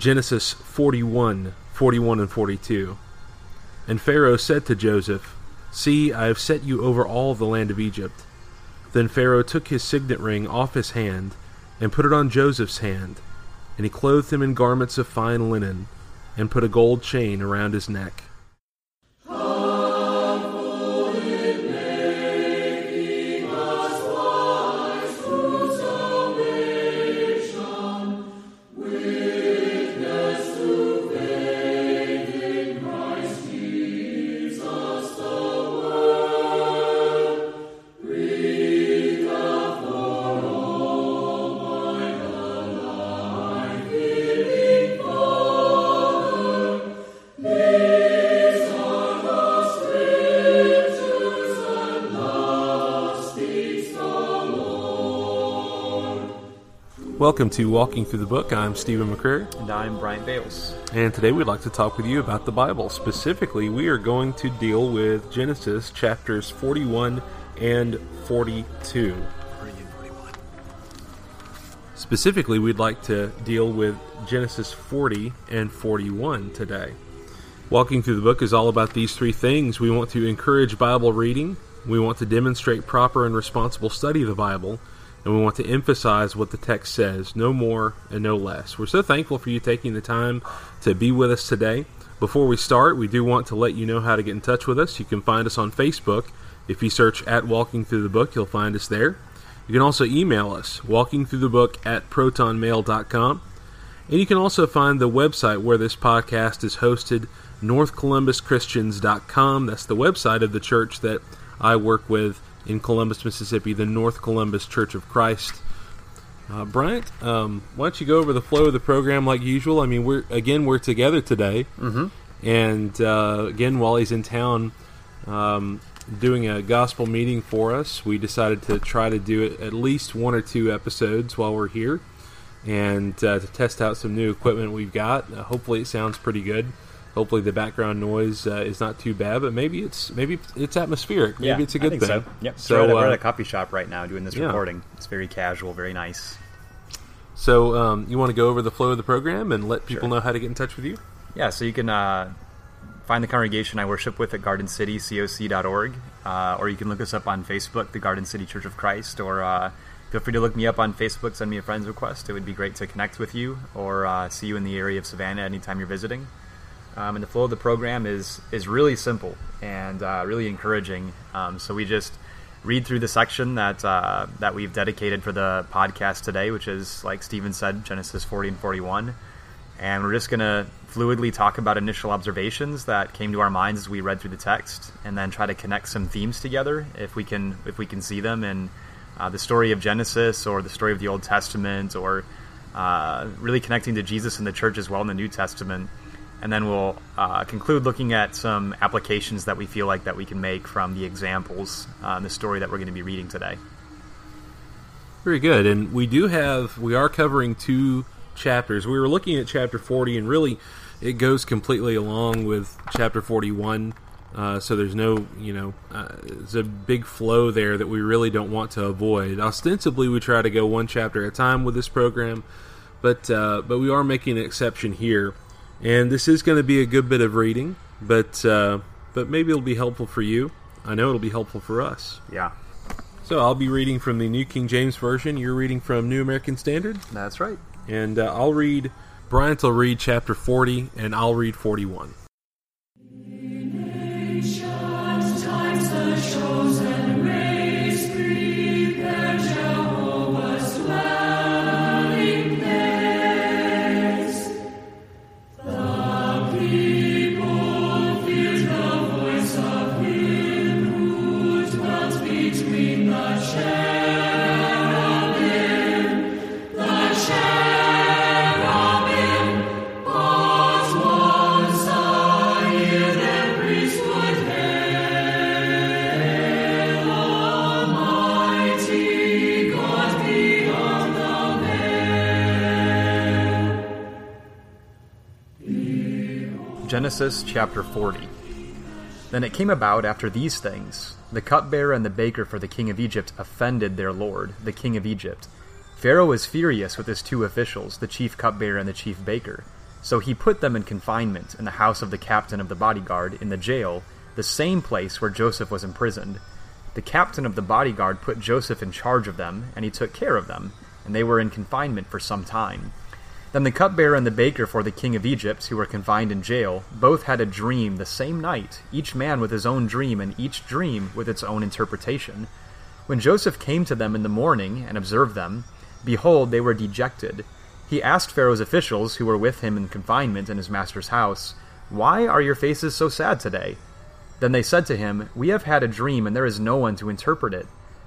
Genesis 41, 41 and 42. And Pharaoh said to Joseph, See, I have set you over all the land of Egypt. Then Pharaoh took his signet ring off his hand, and put it on Joseph's hand, and he clothed him in garments of fine linen, and put a gold chain around his neck. Welcome to Walking Through the Book. I'm Stephen McCrary. And I'm Brian Bales. And today we'd like to talk with you about the Bible. Specifically, we are going to deal with Genesis chapters 41 and 42. Specifically, we'd like to deal with Genesis 40 and 41 today. Walking through the book is all about these three things. We want to encourage Bible reading, we want to demonstrate proper and responsible study of the Bible and we want to emphasize what the text says, no more and no less. We're so thankful for you taking the time to be with us today. Before we start, we do want to let you know how to get in touch with us. You can find us on Facebook. If you search at Walking Through the Book, you'll find us there. You can also email us, walkingthroughthebook at protonmail.com. And you can also find the website where this podcast is hosted, northcolumbuschristians.com. That's the website of the church that I work with in Columbus, Mississippi, the North Columbus Church of Christ. Uh, Bryant, um, why don't you go over the flow of the program like usual? I mean, we're again we're together today, mm-hmm. and uh, again while he's in town um, doing a gospel meeting for us, we decided to try to do it at least one or two episodes while we're here, and uh, to test out some new equipment we've got. Uh, hopefully, it sounds pretty good hopefully the background noise uh, is not too bad. But maybe it's maybe it's atmospheric. Maybe yeah, it's a good thing. So. Yep. So, we're, at a, we're, at, a, uh, coffee shop right now doing this yeah. recording. It's very casual, very nice. So um, you want to go over the flow of the program and let people sure. know how to get in touch with you? Yeah. So you can. Uh, find the congregation I worship with at gardencitycoc.org, uh, or you can look us up on Facebook, the Garden City Church of Christ, or uh, feel free to look me up on Facebook, send me a friend's request. It would be great to connect with you or uh, see you in the area of Savannah anytime you're visiting. Um, and the flow of the program is is really simple and uh, really encouraging. Um, so we just read through the section that uh, that we've dedicated for the podcast today, which is like Stephen said, Genesis 40 and 41, and we're just gonna fluidly talk about initial observations that came to our minds as we read through the text, and then try to connect some themes together if we can if we can see them in uh, the story of Genesis or the story of the Old Testament or uh, really connecting to Jesus and the church as well in the New Testament and then we'll uh, conclude looking at some applications that we feel like that we can make from the examples uh, in the story that we're going to be reading today. Very good, and we do have we are covering two chapters. We were looking at chapter forty, and really, it goes completely along with chapter forty-one. Uh, so there's no, you know, uh, there's a big flow there that we really don't want to avoid. Ostensibly, we try to go one chapter at a time with this program, but uh, but we are making an exception here and this is going to be a good bit of reading, but uh, but maybe it'll be helpful for you. I know it'll be helpful for us. Yeah. So I'll be reading from the New King James Version. You're reading from New American Standard. That's right. And uh, I'll read. Bryant will read chapter 40, and I'll read 41. you. Genesis chapter 40. Then it came about after these things the cupbearer and the baker for the king of Egypt offended their lord, the king of Egypt. Pharaoh was furious with his two officials, the chief cupbearer and the chief baker. So he put them in confinement in the house of the captain of the bodyguard in the jail, the same place where Joseph was imprisoned. The captain of the bodyguard put Joseph in charge of them, and he took care of them, and they were in confinement for some time. Then the cupbearer and the baker for the king of Egypt, who were confined in jail, both had a dream the same night, each man with his own dream, and each dream with its own interpretation. When Joseph came to them in the morning and observed them, behold, they were dejected. He asked Pharaoh's officials, who were with him in confinement in his master's house, Why are your faces so sad today? Then they said to him, We have had a dream, and there is no one to interpret it.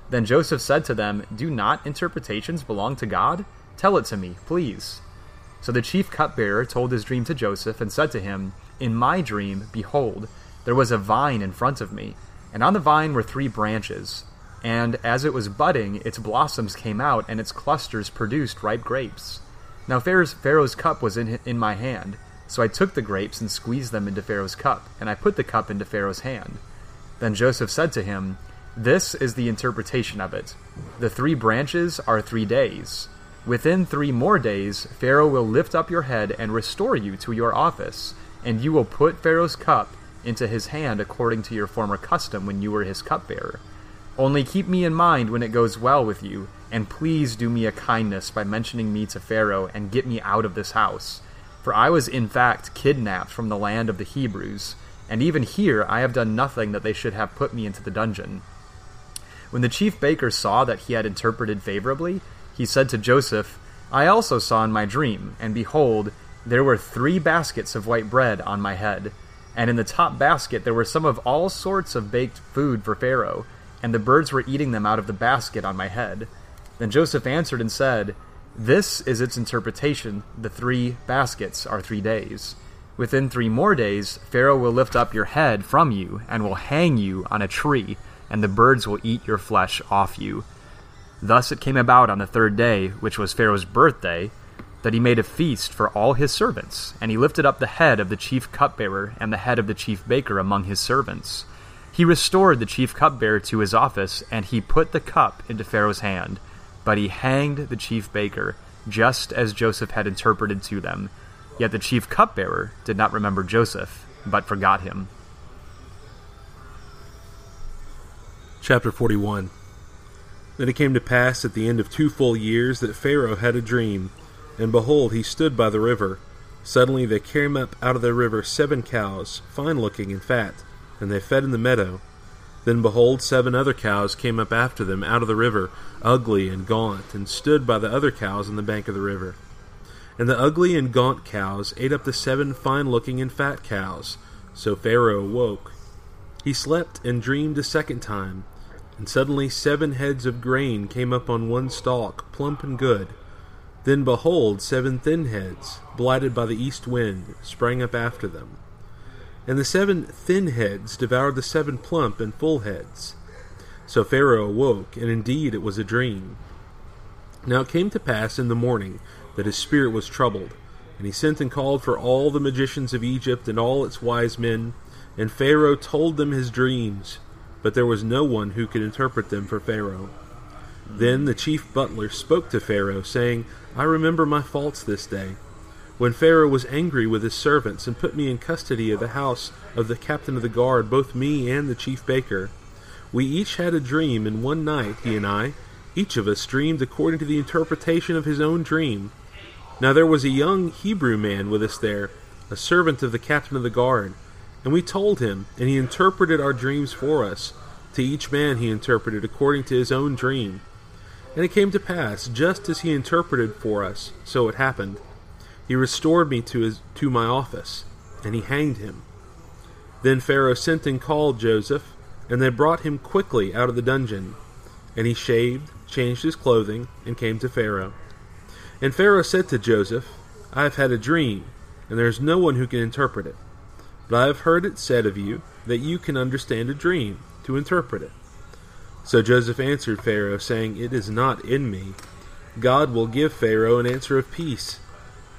Then Joseph said to them, Do not interpretations belong to God? Tell it to me, please. So the chief cupbearer told his dream to Joseph, and said to him, In my dream, behold, there was a vine in front of me, and on the vine were three branches. And as it was budding, its blossoms came out, and its clusters produced ripe grapes. Now Pharaoh's, cup was in, in my hand, so I took the grapes and squeezed them into Pharaoh's cup, and I put the cup into Pharaoh's hand. Then Joseph said to him, This is the interpretation of it. The three branches are three days. Within three more days, Pharaoh will lift up your head and restore you to your office, and you will put Pharaoh's cup into his hand according to your former custom when you were his cupbearer. Only keep me in mind when it goes well with you, and please do me a kindness by mentioning me to Pharaoh and get me out of this house. For I was in fact kidnapped from the land of the Hebrews, and even here I have done nothing that they should have put me into the dungeon. When the chief baker saw that he had interpreted favorably, he said to Joseph, I also saw in my dream, and behold, there were three baskets of white bread on my head, and in the top basket there were some of all sorts of baked food for Pharaoh and the birds were eating them out of the basket on my head. Then Joseph answered and said, This is its interpretation. The three baskets are three days. Within three more days, Pharaoh will lift up your head from you and will hang you on a tree, and the birds will eat your flesh off you. Thus it came about on the third day, which was Pharaoh's birthday, that he made a feast for all his servants, and he lifted up the head of the chief cupbearer and the head of the chief baker among his servants. He restored the chief cupbearer to his office, and he put the cup into Pharaoh's hand. But he hanged the chief baker, just as Joseph had interpreted to them. Yet the chief cupbearer did not remember Joseph, but forgot him. Chapter 41 Then it came to pass at the end of two full years that Pharaoh had a dream, and behold, he stood by the river. Suddenly there came up out of the river seven cows, fine looking and fat and they fed in the meadow. Then behold, seven other cows came up after them out of the river, ugly and gaunt, and stood by the other cows on the bank of the river. And the ugly and gaunt cows ate up the seven fine looking and fat cows. So Pharaoh awoke. He slept and dreamed a second time, and suddenly seven heads of grain came up on one stalk, plump and good. Then behold, seven thin heads, blighted by the east wind, sprang up after them. And the seven thin heads devoured the seven plump and full heads. So Pharaoh awoke, and indeed it was a dream. Now it came to pass in the morning that his spirit was troubled, and he sent and called for all the magicians of Egypt and all its wise men, and Pharaoh told them his dreams, but there was no one who could interpret them for Pharaoh. Then the chief butler spoke to Pharaoh, saying, I remember my faults this day when Pharaoh was angry with his servants and put me in custody of the house of the captain of the guard, both me and the chief baker. We each had a dream in one night, he and I. Each of us dreamed according to the interpretation of his own dream. Now there was a young Hebrew man with us there, a servant of the captain of the guard. And we told him, and he interpreted our dreams for us. To each man he interpreted according to his own dream. And it came to pass, just as he interpreted for us, so it happened. He restored me to, his, to my office, and he hanged him. Then Pharaoh sent and called Joseph, and they brought him quickly out of the dungeon. And he shaved, changed his clothing, and came to Pharaoh. And Pharaoh said to Joseph, I have had a dream, and there is no one who can interpret it. But I have heard it said of you that you can understand a dream, to interpret it. So Joseph answered Pharaoh, saying, It is not in me. God will give Pharaoh an answer of peace.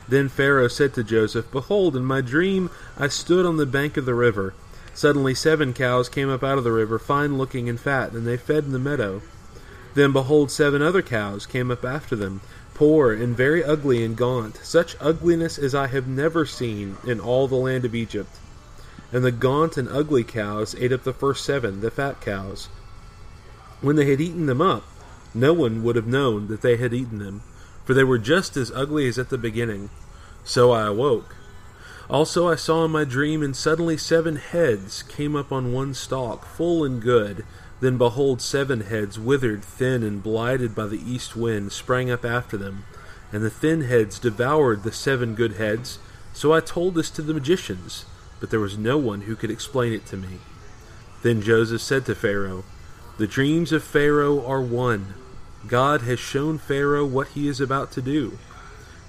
Then Pharaoh said to Joseph, Behold, in my dream I stood on the bank of the river. Suddenly seven cows came up out of the river, fine looking and fat, and they fed in the meadow. Then behold, seven other cows came up after them, poor and very ugly and gaunt, such ugliness as I have never seen in all the land of Egypt. And the gaunt and ugly cows ate up the first seven, the fat cows. When they had eaten them up, no one would have known that they had eaten them, for they were just as ugly as at the beginning. So I awoke. Also I saw in my dream, and suddenly seven heads came up on one stalk, full and good. Then behold, seven heads, withered, thin, and blighted by the east wind, sprang up after them. And the thin heads devoured the seven good heads. So I told this to the magicians but there was no one who could explain it to me. Then Joseph said to Pharaoh, The dreams of Pharaoh are one. God has shown Pharaoh what he is about to do.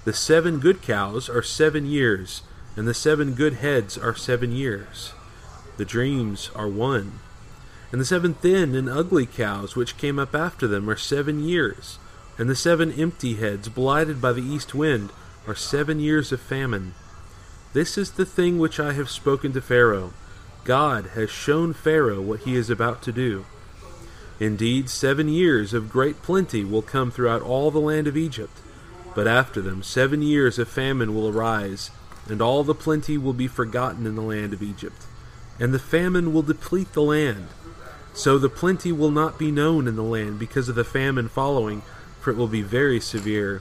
The seven good cows are seven years, and the seven good heads are seven years. The dreams are one. And the seven thin and ugly cows which came up after them are seven years, and the seven empty heads blighted by the east wind are seven years of famine. This is the thing which I have spoken to Pharaoh. God has shown Pharaoh what he is about to do. Indeed, seven years of great plenty will come throughout all the land of Egypt, but after them seven years of famine will arise, and all the plenty will be forgotten in the land of Egypt, and the famine will deplete the land. So the plenty will not be known in the land because of the famine following, for it will be very severe.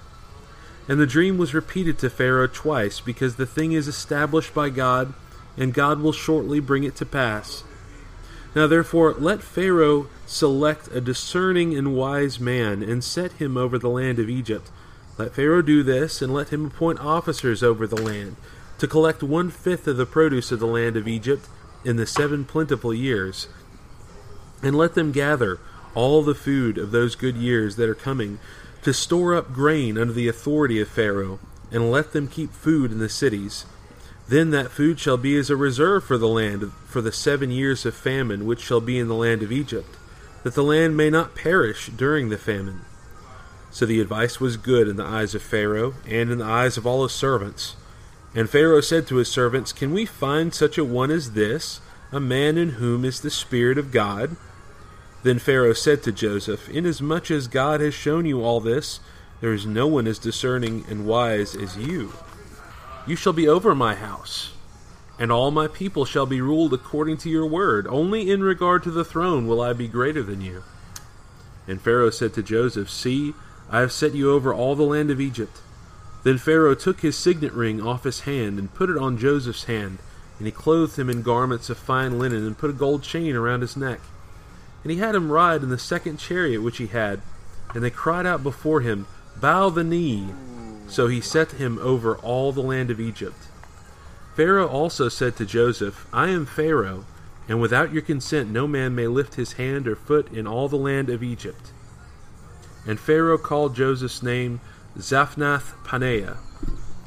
And the dream was repeated to Pharaoh twice, because the thing is established by God, and God will shortly bring it to pass. Now therefore, let Pharaoh select a discerning and wise man, and set him over the land of Egypt. Let Pharaoh do this, and let him appoint officers over the land, to collect one fifth of the produce of the land of Egypt in the seven plentiful years. And let them gather all the food of those good years that are coming, to store up grain under the authority of Pharaoh, and let them keep food in the cities. Then that food shall be as a reserve for the land for the seven years of famine which shall be in the land of Egypt, that the land may not perish during the famine. So the advice was good in the eyes of Pharaoh, and in the eyes of all his servants. And Pharaoh said to his servants, Can we find such a one as this, a man in whom is the Spirit of God? Then Pharaoh said to Joseph, Inasmuch as God has shown you all this, there is no one as discerning and wise as you. You shall be over my house, and all my people shall be ruled according to your word. Only in regard to the throne will I be greater than you. And Pharaoh said to Joseph, See, I have set you over all the land of Egypt. Then Pharaoh took his signet ring off his hand and put it on Joseph's hand, and he clothed him in garments of fine linen and put a gold chain around his neck. And he had him ride in the second chariot which he had. And they cried out before him, Bow the knee. So he set him over all the land of Egypt. Pharaoh also said to Joseph, I am Pharaoh, and without your consent no man may lift his hand or foot in all the land of Egypt. And Pharaoh called Joseph's name Zaphnath Paneah,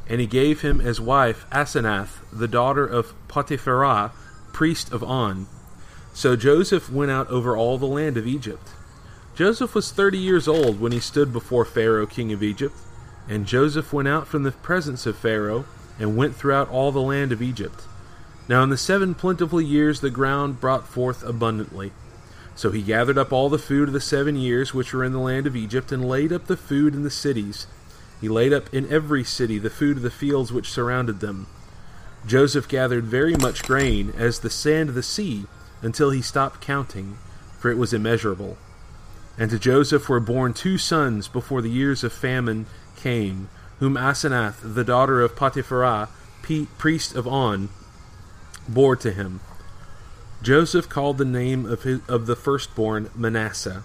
and he gave him as wife Asenath, the daughter of Poti-Pherah, priest of On, so Joseph went out over all the land of Egypt. Joseph was thirty years old when he stood before Pharaoh, king of Egypt. And Joseph went out from the presence of Pharaoh, and went throughout all the land of Egypt. Now in the seven plentiful years the ground brought forth abundantly. So he gathered up all the food of the seven years which were in the land of Egypt, and laid up the food in the cities. He laid up in every city the food of the fields which surrounded them. Joseph gathered very much grain, as the sand of the sea, until he stopped counting, for it was immeasurable. And to Joseph were born two sons before the years of famine came, whom Asenath, the daughter of Poti-Pherah, priest of On, bore to him. Joseph called the name of, his, of the firstborn Manasseh,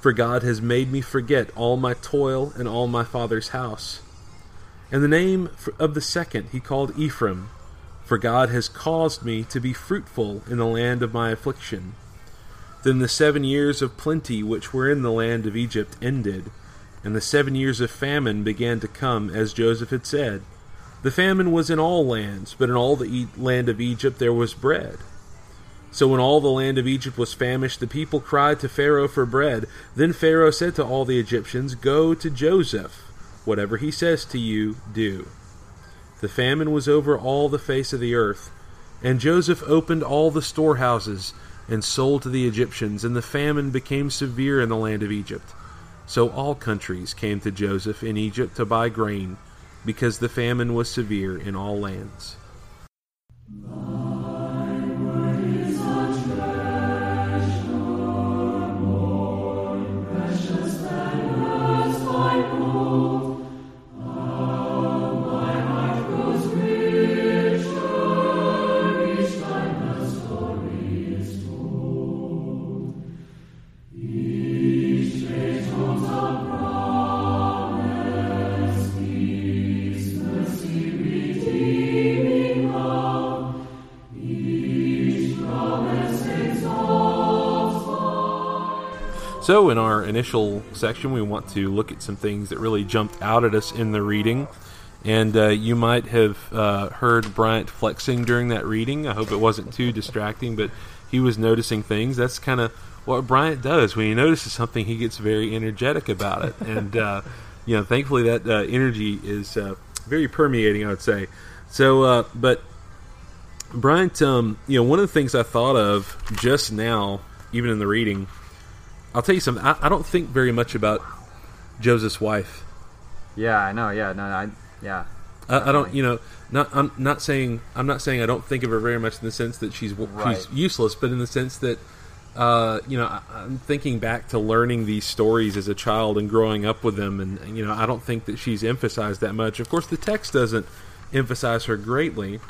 for God has made me forget all my toil and all my father's house. And the name of the second he called Ephraim, for God has caused me to be fruitful in the land of my affliction. Then the seven years of plenty which were in the land of Egypt ended, and the seven years of famine began to come, as Joseph had said. The famine was in all lands, but in all the land of Egypt there was bread. So when all the land of Egypt was famished, the people cried to Pharaoh for bread. Then Pharaoh said to all the Egyptians, Go to Joseph. Whatever he says to you, do. The famine was over all the face of the earth. And Joseph opened all the storehouses and sold to the Egyptians, and the famine became severe in the land of Egypt. So all countries came to Joseph in Egypt to buy grain, because the famine was severe in all lands. So, in our initial section, we want to look at some things that really jumped out at us in the reading. And uh, you might have uh, heard Bryant flexing during that reading. I hope it wasn't too distracting, but he was noticing things. That's kind of what Bryant does. When he notices something, he gets very energetic about it. and, uh, you know, thankfully that uh, energy is uh, very permeating, I would say. So, uh, but Bryant, um, you know, one of the things I thought of just now, even in the reading, I'll tell you something. I, I don't think very much about Joseph's wife. Yeah, I know. Yeah, no, I yeah. I, I don't, you know, not I'm not saying I'm not saying I don't think of her very much in the sense that she's Right. she's useless, but in the sense that uh, you know I, I'm thinking back to learning these stories as a child and growing up with them, and you know I don't think that she's emphasized that much. Of course, the text doesn't emphasize her greatly,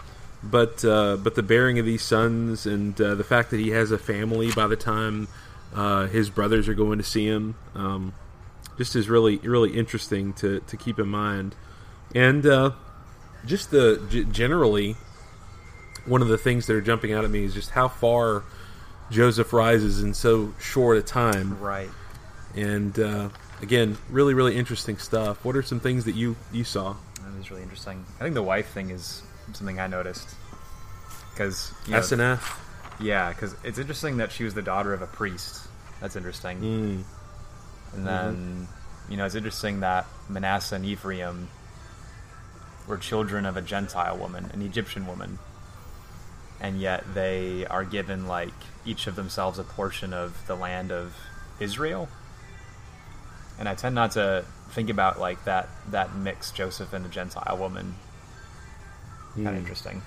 but uh, but the bearing of these sons and uh, the fact that he has a family by the time uh, his brothers are going to see him. Um, just is really really interesting to, to keep in mind, and uh, just the g- generally one of the things that are jumping out at me is just how far Joseph rises in so short a time, Right. and uh, again, really really interesting stuff. What are some things that you you saw? That is really interesting. I think the wife thing is something I noticed because you know, Asenath. Yeah, because it's interesting that she was the daughter of a priest. That's interesting. Mm. And then, you know, it's interesting that Manasseh and Ephraim were children of a Gentile woman, an Egyptian woman. And yet they are given, like, each of themselves a portion of the land of Israel. And I tend not to think about, like, that, that mix, Joseph and a Gentile woman. Kind of Hmm. interesting.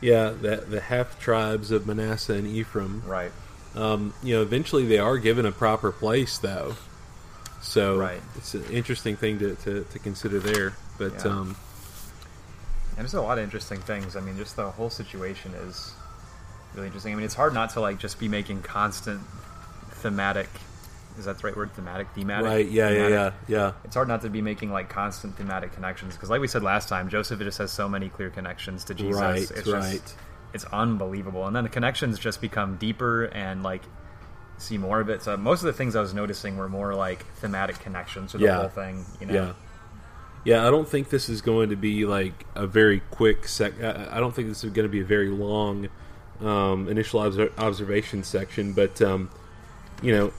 Yeah, the the half tribes of Manasseh and Ephraim. Right. Um, you know, eventually they are given a proper place, though. So Right. it's an interesting thing to, to, to consider there. But Yeah. um, And there's a lot of interesting things. I mean, just the whole situation is really interesting. I mean, it's hard not to like just be making constant thematic. Is that the right word? Thematic, thematic. right, yeah, yeah, Thematic. yeah, yeah. It's hard not to be making like constant thematic connections because, like we said last time, Joseph just has so many clear connections to Jesus. Right, it's right. Just, it's unbelievable, and then the connections just become deeper and like see more of it. So most of the things I was noticing were more like thematic connections to the Yeah. whole thing. You know. Yeah. Yeah, I don't think this is going to be like a very quick sec. I I don't think this is going to be a very long um, initial obser- observation section, but um, you know,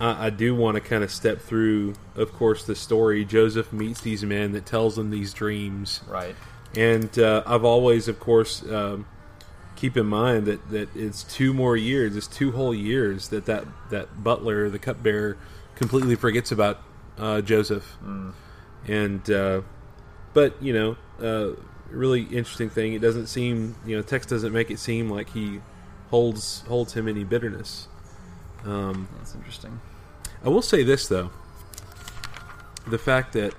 I, I do want to kind of step through, of course, the story. Joseph meets these men that tells them these dreams, Right. and uh, I've always, of course, um, keep in mind that, that it's two more years, it's two whole years that that, that butler, the cupbearer, completely forgets about uh, Joseph. And uh, but you know, uh, really interesting thing. It doesn't seem you know text doesn't make it seem like he holds holds him any bitterness. Um, That's interesting. I will say this though: the fact that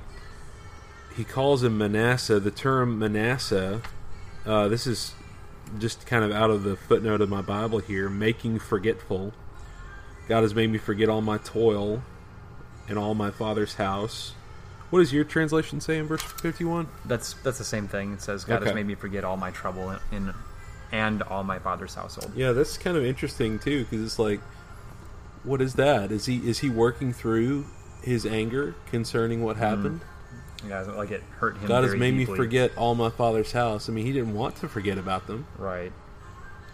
he calls him Manasseh, the term Manasseh, uh, this is just kind of out of the footnote of my Bible here, making forgetful. God has made me forget all my toil and all my father's house. What does your translation say in verse fifty-one? That's that's the same thing. It says God Okay. has made me forget all my trouble in, in and all my father's household. Yeah, that's kind of interesting too, because it's like, what is that? Is he is he working through his anger concerning what happened? Yeah, like it hurt him. God has made me forget all my father's house. I mean, he didn't want to forget about them. Right.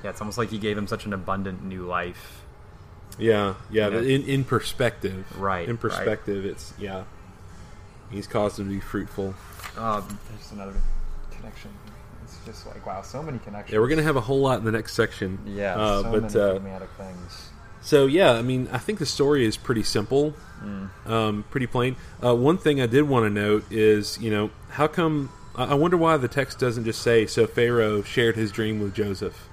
Yeah, it's almost like he gave him such an abundant new life. Yeah, yeah. Yeah. but In in perspective, Right, In right. perspective, it's yeah. He's caused him to be fruitful. Uh, there's another connection. It's just like wow, so many connections. Yeah, we're gonna have a whole lot in the next section. yeah, uh, so but many uh, things. So yeah, I mean, I think the story is pretty simple, um, pretty plain. Uh, one thing I did want to note is, you know, how come? I wonder why the text doesn't just say so Pharaoh shared his dream with Joseph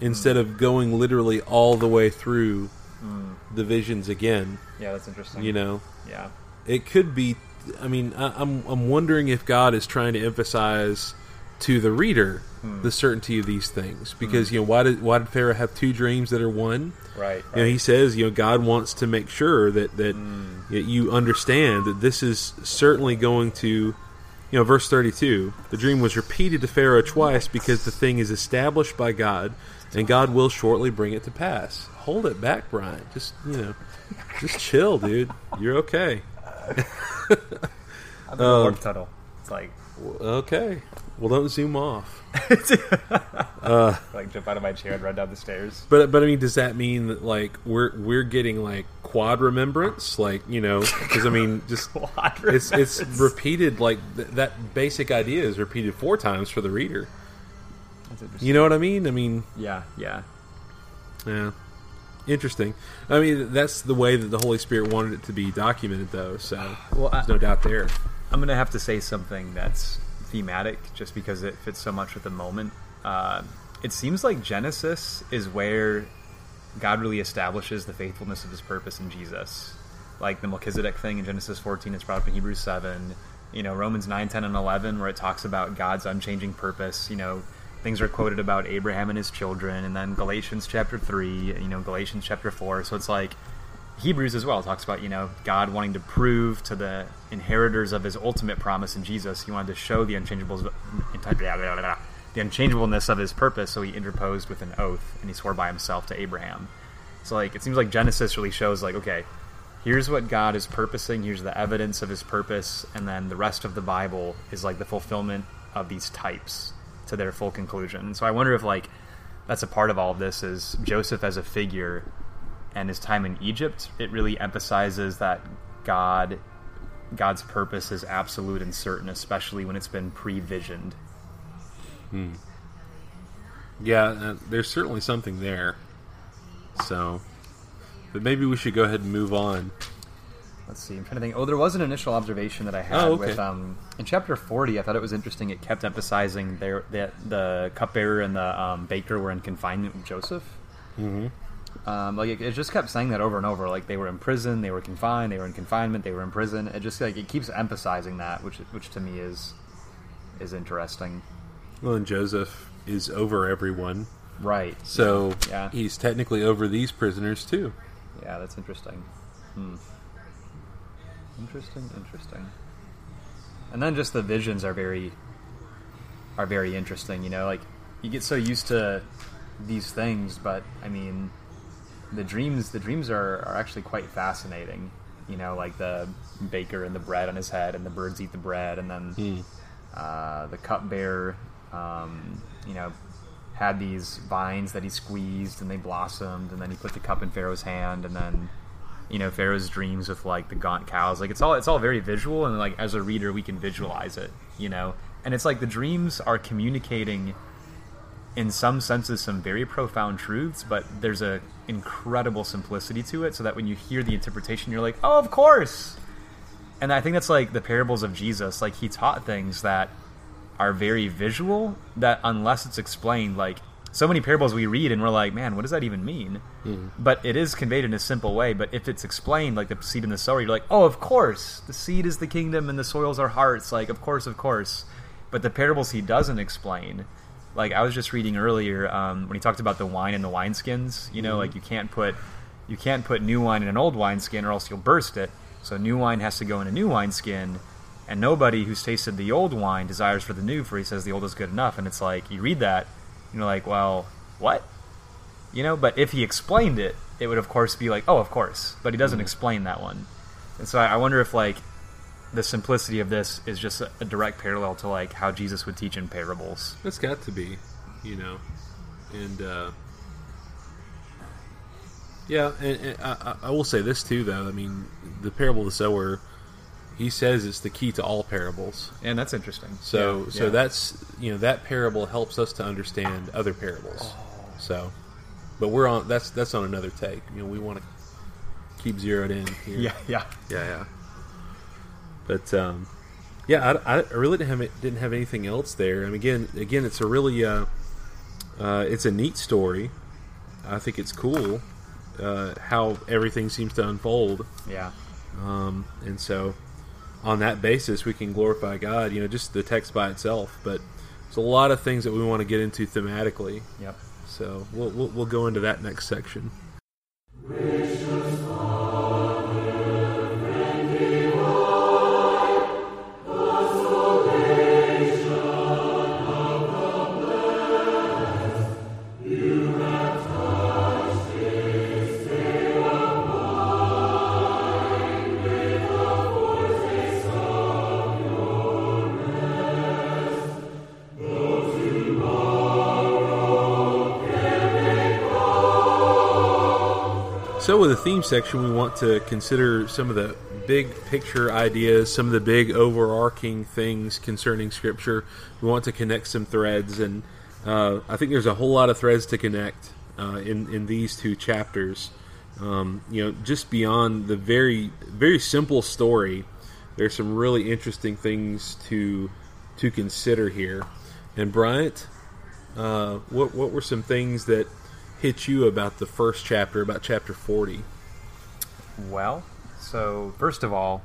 instead of going literally all the way through the visions again. Yeah, that's interesting. You know, Yeah. it could be. I mean, I, I'm I'm wondering if God is trying to emphasize to the reader Hmm. the certainty of these things hmm. because you know why did why did Pharaoh have two dreams that are one? Right. You know, he says, you know, God wants to make sure that that hmm. y- you understand that this is certainly going to, you know, verse thirty-two. The dream was repeated to Pharaoh twice because the thing is established by God, and God will shortly bring it to pass. Hold it back, Brian. Just you know, just chill, dude. You're okay. I'm in the warp um, tunnel. It's like Okay. Well, don't zoom off. Uh, like jump out of my chair and run down the stairs. But but I mean, does that mean that like we're we're getting like quad remembrance? Like you know, because I mean, just it's it's repeated like th- that basic idea is repeated four times for the reader. That's. You know what I mean? I mean, Yeah, yeah. yeah, interesting. I mean, that's the way that the Holy Spirit wanted it to be documented, though. So Well, I, there's no doubt there. I'm gonna have to say something that's thematic, just because it fits so much with the moment. Uh, it seems like Genesis is where God really establishes the faithfulness of His purpose in Jesus, like the Melchizedek thing in Genesis 14. It's brought up in Hebrews 7. You know, Romans 9, 10, and 11, where it talks about God's unchanging purpose. You know, things are quoted about Abraham and his children, and then Galatians chapter 3. You know, Galatians chapter 4. So it's like Hebrews as well talks about you know God wanting to prove to the inheritors of His ultimate promise in Jesus. He wanted to show the unchangeables, the unchangeableness of His purpose. So He interposed with an oath, and He swore by Himself to Abraham. So like it seems like Genesis really shows like okay, here's what God is purposing. Here's the evidence of His purpose, and then the rest of the Bible is like the fulfillment of these types to their full conclusion. So I wonder if like that's a part of all of this is Joseph as a figure and his time in Egypt, it really emphasizes that God God's purpose is absolute and certain, especially when it's been pre-visioned. Yeah, uh, there's certainly something there. So, but maybe we should go ahead and move on. Let's see. I'm trying to think. Oh, there was an initial observation that I had Oh, okay. with um in chapter 40. I thought it was interesting. It kept emphasizing there that the cupbearer and the um, baker were in confinement with Joseph. Mm-hmm. Um, like it, it just kept saying that over and over. Like they were in prison, they were confined, they were in confinement, they were in prison. It just like it keeps emphasizing that, which which to me is is interesting. Well, and Joseph is over everyone, Right. so Yeah. he's technically over these prisoners too. Yeah, that's interesting. Hmm. Interesting, interesting. And then just the visions are very are very interesting, you know, like you get so used to these things, but I mean the dreams the dreams are, are actually quite fascinating. You know, like the baker and the bread on his head and the birds eat the bread and then Hmm. uh, the cupbearer, um, you know, had these vines that he squeezed and they blossomed, and then he put the cup in Pharaoh's hand, and then, you know, Pharaoh's dreams with like the gaunt cows. Like it's all it's all very visual, and like as a reader, we can visualize it, you know. And it's like the dreams are communicating, in some senses, some very profound truths, but there's a incredible simplicity to it, so that when you hear the interpretation, you're like, oh, of course and I think that's like the parables of Jesus. Like he taught things that are very visual that unless it's explained, like so many parables we read and we're like, man, what does that even mean? Mm-hmm. But it is conveyed in a simple way. But if it's explained, like the seed and the sower, you're like, oh, of course, the seed is the kingdom and the soils are hearts. Like, of course, of course. But the parables he doesn't explain, like I was just reading earlier um, when he talked about the wine and the wineskins. You know, like you can't put you can't put new wine in an old wineskin or else you'll burst it. So new wine has to go in a new wineskin, and nobody who's tasted the old wine desires for the new, for he says the old is good enough. And it's like you read that, and you're like, well, what? You know, but if he explained it, it would of course be like, oh, of course. But he doesn't explain that one, and so I I wonder if like the simplicity of this is just a, a direct parallel to like how Jesus would teach in parables. It's got to be, you know, and uh, yeah, and, and I, I- I will say this too, though. I mean, the parable of the sower, he says it's the key to all parables. And that's interesting. So, Yeah, so yeah. that's you know that parable helps us to understand other parables. So, but we're on. That's that's on another take. You know, we want to keep zeroed in. Here. Yeah, yeah. yeah, yeah. But um, yeah, I, I really didn't have didn't have anything else there. Mean, again, again, it's a really uh, uh, it's a neat story. I think it's cool uh, how everything seems to unfold. Yeah. Um, and so, on that basis, we can glorify God. You know, just the text by itself, but there's a lot of things that we want to get into thematically. Yep. So we'll we'll, we'll go into that next section. So, with the theme section, we want to consider some of the big picture ideas, some of the big overarching things concerning Scripture. We want to connect some threads, and uh, I think there's a whole lot of threads to connect uh, in in these two chapters. Um, you know, just beyond the very very simple story, there's some really interesting things to to consider here. And Bryant, uh, what what were some things that hit you about the first chapter, about chapter 40? Well, so first of all,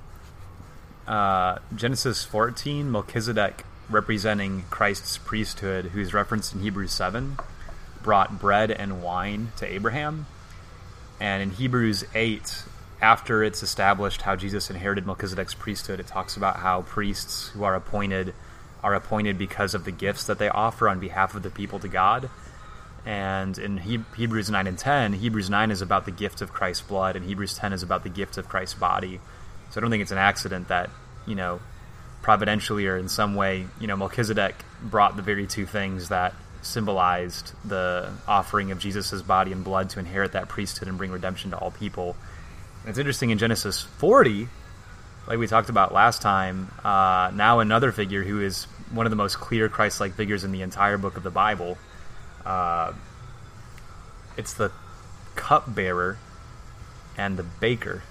uh, Genesis 14, Melchizedek representing Christ's priesthood, who's referenced in Hebrews 7, brought bread and wine to Abraham. And in Hebrews 8, after it's established how Jesus inherited Melchizedek's priesthood, it talks about how priests who are appointed are appointed because of the gifts that they offer on behalf of the people to God. And in he- Hebrews 9 and 10, Hebrews 9 is about the gift of Christ's blood, and Hebrews 10 is about the gift of Christ's body. So I don't think it's an accident that, you know, providentially or in some way, you know, Melchizedek brought the very two things that symbolized the offering of Jesus' body and blood to inherit that priesthood and bring redemption to all people. And it's interesting in Genesis 40, like we talked about last time, uh, now another figure who is one of the most clear Christ like figures in the entire book of the Bible. Uh, it's the cupbearer and the baker.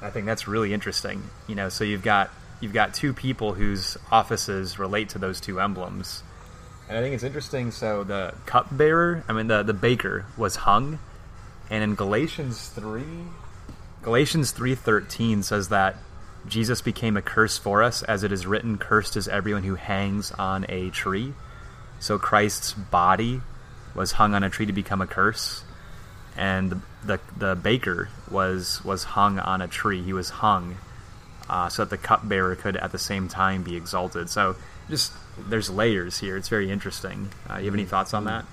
I think that's really interesting. You know, so you've got you've got two people whose offices relate to those two emblems. And I think it's interesting. So the cupbearer, I mean the the baker, was hung, and in Galatians three, Galatians three thirteen says that Jesus became a curse for us, as it is written, "Cursed is everyone who hangs on a tree." So Christ's body was hung on a tree to become a curse, and the the, the baker was was hung on a tree. He was hung uh, so that the cupbearer could at the same time be exalted. So just there's layers here. It's very interesting. Uh, you have any thoughts on that?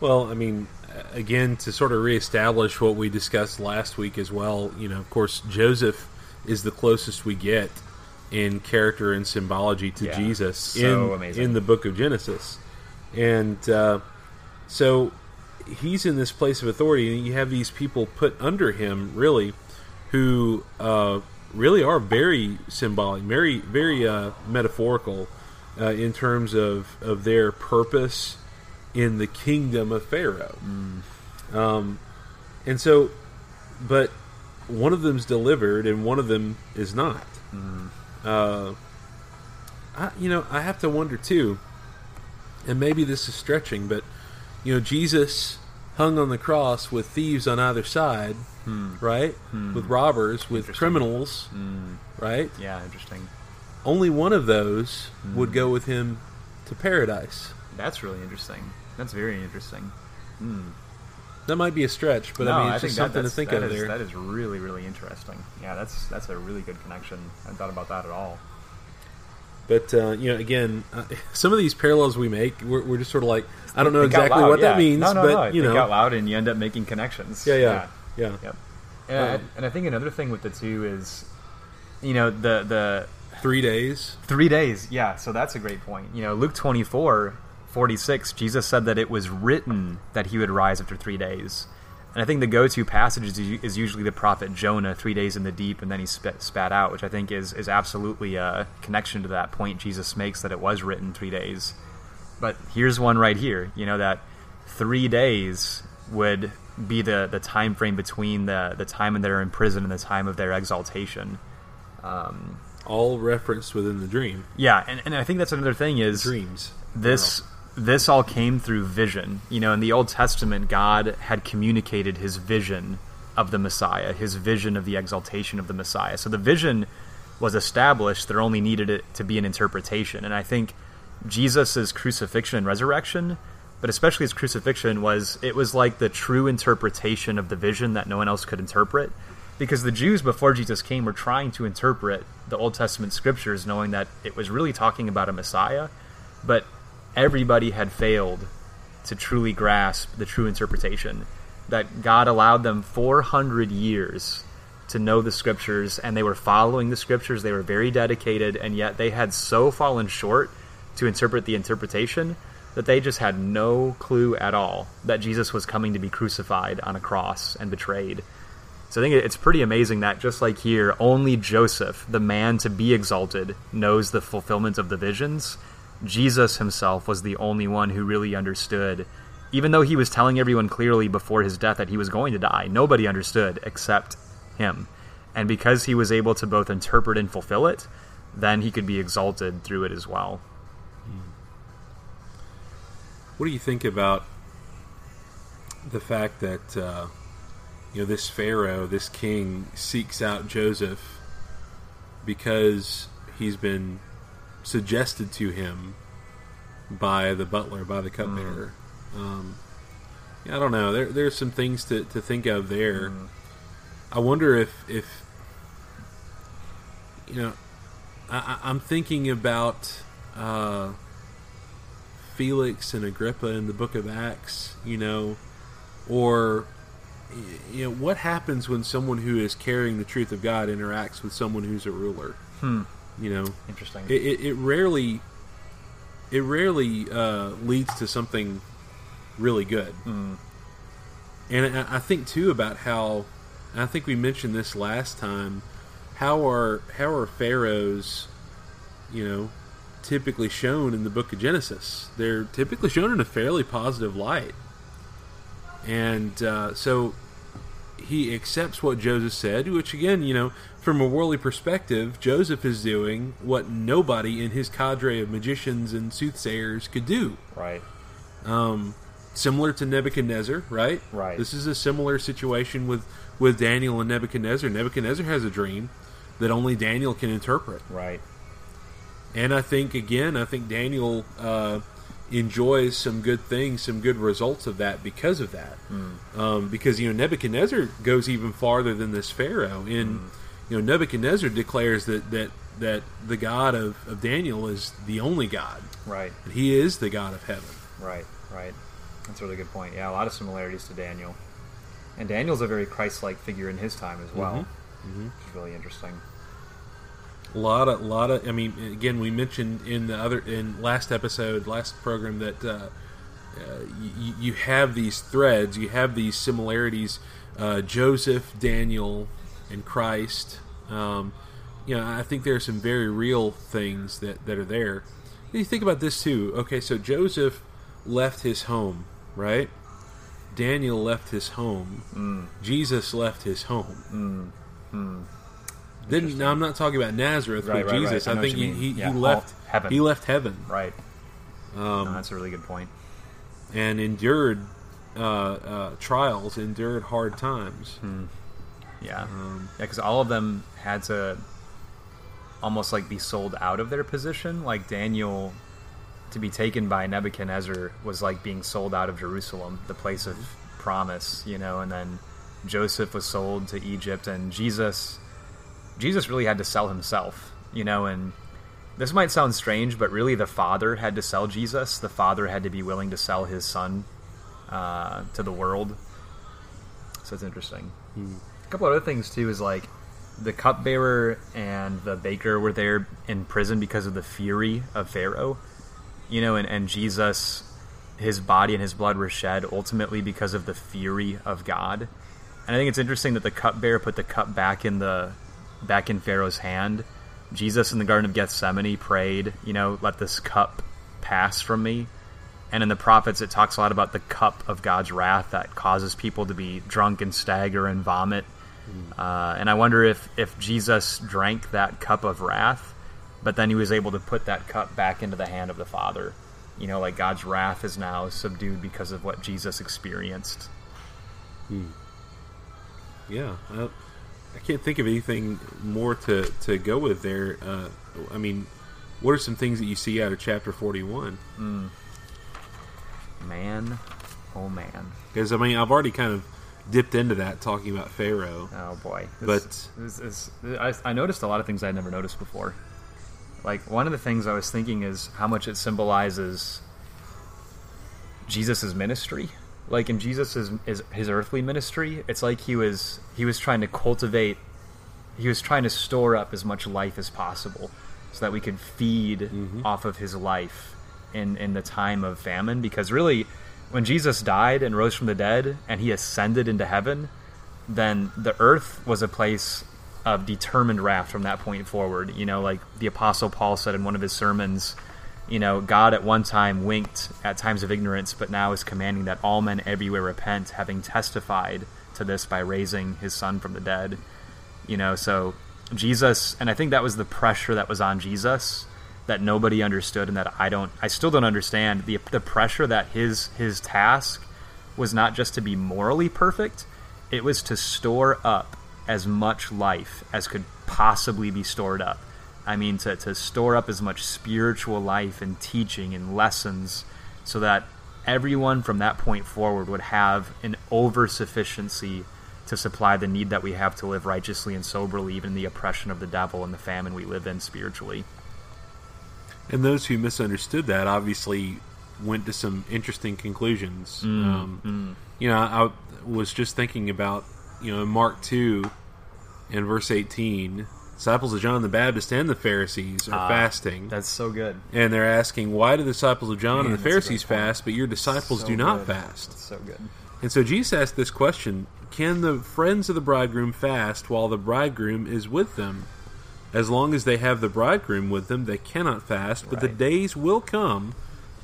Well, I mean, again, to sort of reestablish what we discussed last week as well, you know, of course, Joseph is the closest we get in character and symbology to Yeah, Jesus so in amazing. in the book of Genesis, and uh, so he's in this place of authority, and you have these people put under him, really, who uh, really are very symbolic, very very uh, metaphorical uh, in terms of of their purpose in the kingdom of Pharaoh. Um, and so, but one of them's delivered and one of them is not. Uh, I, you know, I have to wonder too, and maybe this is stretching, but you know, Jesus hung on the cross with thieves on either side, hmm. right? Hmm. With robbers, with criminals, hmm. right? Yeah, interesting. Only one of those would go with him to paradise. That's really interesting. That's very interesting. That might be a stretch, but I mean, it's just that- something to think of is- there. That is really, really interesting. Yeah, that's that's a really good connection. I hadn't thought about that at all. But uh, you know, again, uh, some of these parallels we make, we're, we're just sort of like, I don't know exactly loud, what that means, No, no, but no. you know, out loud, and you end up making connections. yeah, yeah, yeah, Yep. And, I, Um, and I think another thing with the two is, you know, the the Three days. three days. Yeah, so that's a great point. You know, Luke 24, 46, Jesus said that it was written that he would rise after three days. And I think the go-to passage is, is usually the prophet Jonah, three days in the deep, and then he spat, spat out, which I think is, is absolutely a connection to that point Jesus makes that it was written three days. But here's one right here, you know, that three days would be the, the time frame between the, the time when they're in prison and the time of their exaltation. Um, All referenced within the dream. yeah, and, and I think that's another thing is Dreams. this this all came through vision. You know, in the Old Testament, God had communicated His vision of the Messiah, His vision of the exaltation of the Messiah. So the vision was established. There only needed it to be an interpretation, and I think Jesus' crucifixion and resurrection, but especially his crucifixion, was it was like the true interpretation of the vision that no one else could interpret. Because the Jews before Jesus came were trying to interpret the Old Testament scriptures, knowing that it was really talking about a Messiah, but everybody had failed to truly grasp the true interpretation. That God allowed them 400 years to know the scriptures, and they were following the scriptures. They were very dedicated, and yet they had so fallen short to interpret the interpretation that they just had no clue at all that Jesus was coming to be crucified on a cross and betrayed. So I think it's pretty amazing that just like here, only Joseph, the man to be exalted, knows the fulfillment of the visions. Jesus himself was the only one who really understood. Even though he was telling everyone clearly before his death that he was going to die, nobody understood except him. And because he was able to both interpret and fulfill it, then he could be exalted through it as well. What do you think about the fact that uh, you know this Pharaoh, this king, seeks out Joseph because he's been suggested to him by the butler, by the cupbearer? Um, yeah, I don't know. There, there's some things to, to think of there. I wonder if if you know, I, I- I'm thinking about. Uh, Felix and Agrippa in the book of Acts, you know, or you know what happens when someone who is carrying the truth of God interacts with someone who's a ruler. Hmm. You know, Interesting. it, it, it rarely it rarely uh, leads to something really good. Mm. And I, I think too about how I think we mentioned this last time. How are how are pharaohs, you know, typically shown in the Book of Genesis? They're typically shown in a fairly positive light, and uh, so he accepts what Joseph said. Which again, you know, from a worldly perspective, Joseph is doing what nobody in his cadre of magicians and soothsayers could do Right. um, similar to Nebuchadnezzar, right? Right. This is a similar situation with with Daniel and Nebuchadnezzar. Nebuchadnezzar has a dream that only Daniel can interpret, Right. and I think again, I think Daniel uh, enjoys some good things, some good results of that because of that. Um, because you know Nebuchadnezzar goes even farther than this Pharaoh. In you know Nebuchadnezzar declares that that that the God of, of Daniel is the only God, Right. and He is the God of heaven. Right, right. That's a really good point. Yeah, a lot of similarities to Daniel. And Daniel's a very Christ like figure in his time as well, Mhm. which is really interesting. A lot of, lot of. I mean, again, we mentioned in the other in last episode, last program that uh, uh, you, you have these threads, you have these similarities. Uh, Joseph, Daniel, and Christ. Um, you know, I think there are some very real things that that are there. You think about this too. Okay, so Joseph left his home, right? Daniel left his home. Jesus left his home. Then now I'm not talking about Nazareth Right, with right, right. Jesus. I I, think he, he, Yeah, he left heaven. He left heaven Right. Um, no, that's a really good point. and endured uh, uh, trials, endured hard times. Yeah. Um, Yeah, because all of them had to almost like be sold out of their position. Like Daniel, to be taken by Nebuchadnezzar was like being sold out of Jerusalem, the place of promise, you know. And then Joseph was sold to Egypt, and Jesus, Jesus really had to sell himself, you know. And this might sound strange, but really the Father had to sell Jesus. The Father had to be willing to sell his Son uh, to the world. So it's interesting. A couple other things too is like the cupbearer and the baker were there in prison because of the fury of Pharaoh. You know, and, and Jesus, his body and his blood were shed ultimately because of the fury of God. And I think it's interesting that the cupbearer put the cup back in the back in Pharaoh's hand. Jesus in the Garden of Gethsemane prayed, you know, let this cup pass from me. And in the prophets, it talks a lot about the cup of God's wrath that causes people to be drunk and stagger and vomit. Uh, and I wonder if, if Jesus drank that cup of wrath, but then he was able to put that cup back into the hand of the Father. You know, like God's wrath is now subdued because of what Jesus experienced. Yeah, I, I can't think of anything more to, to go with there. Uh, I mean, what are some things that you see out of chapter 41? Man, oh man. Because, I mean, I've already kind of dipped into that talking about Pharaoh. Oh boy. But- this, this, I, I noticed a lot of things I'd never noticed before. Like one of the things I was thinking is how much it symbolizes Jesus' ministry. Like in Jesus' his, his earthly ministry, it's like he was he was trying to cultivate he was trying to store up as much life as possible so that we could feed mm-hmm. off of his life in in the time of famine. Because really when Jesus died and rose from the dead and he ascended into heaven then the earth was a place of determined wrath from that point forward. You know like the apostle Paul said in one of his sermons you know God at one time winked at times of ignorance but now is commanding that all men everywhere repent having testified to this by raising his son from the dead. You know so jesus and i think that was the pressure that was on jesus that nobody understood and that i don't i still don't understand. The, the pressure that his his task was not just to be morally perfect it was to store up as much life as could possibly be stored up i mean to, to store up as much spiritual life and teaching and lessons so that everyone from that point forward would have an oversufficiency to supply the need that we have to live righteously and soberly, even in the oppression of the devil and the famine we live in spiritually. And those who misunderstood that obviously went to some interesting conclusions. um, You know, I was just thinking about, you know, in Mark 2 and verse 18, disciples of John the Baptist and the Pharisees are fasting. That's so good. And they're asking, why do the disciples of John Man, and the Pharisees fast, but your disciples So do not good. fast? That's so good. And so Jesus asked this question Can the friends of the bridegroom fast while the bridegroom is with them? As long as they have the bridegroom with them, they cannot fast, but the days will come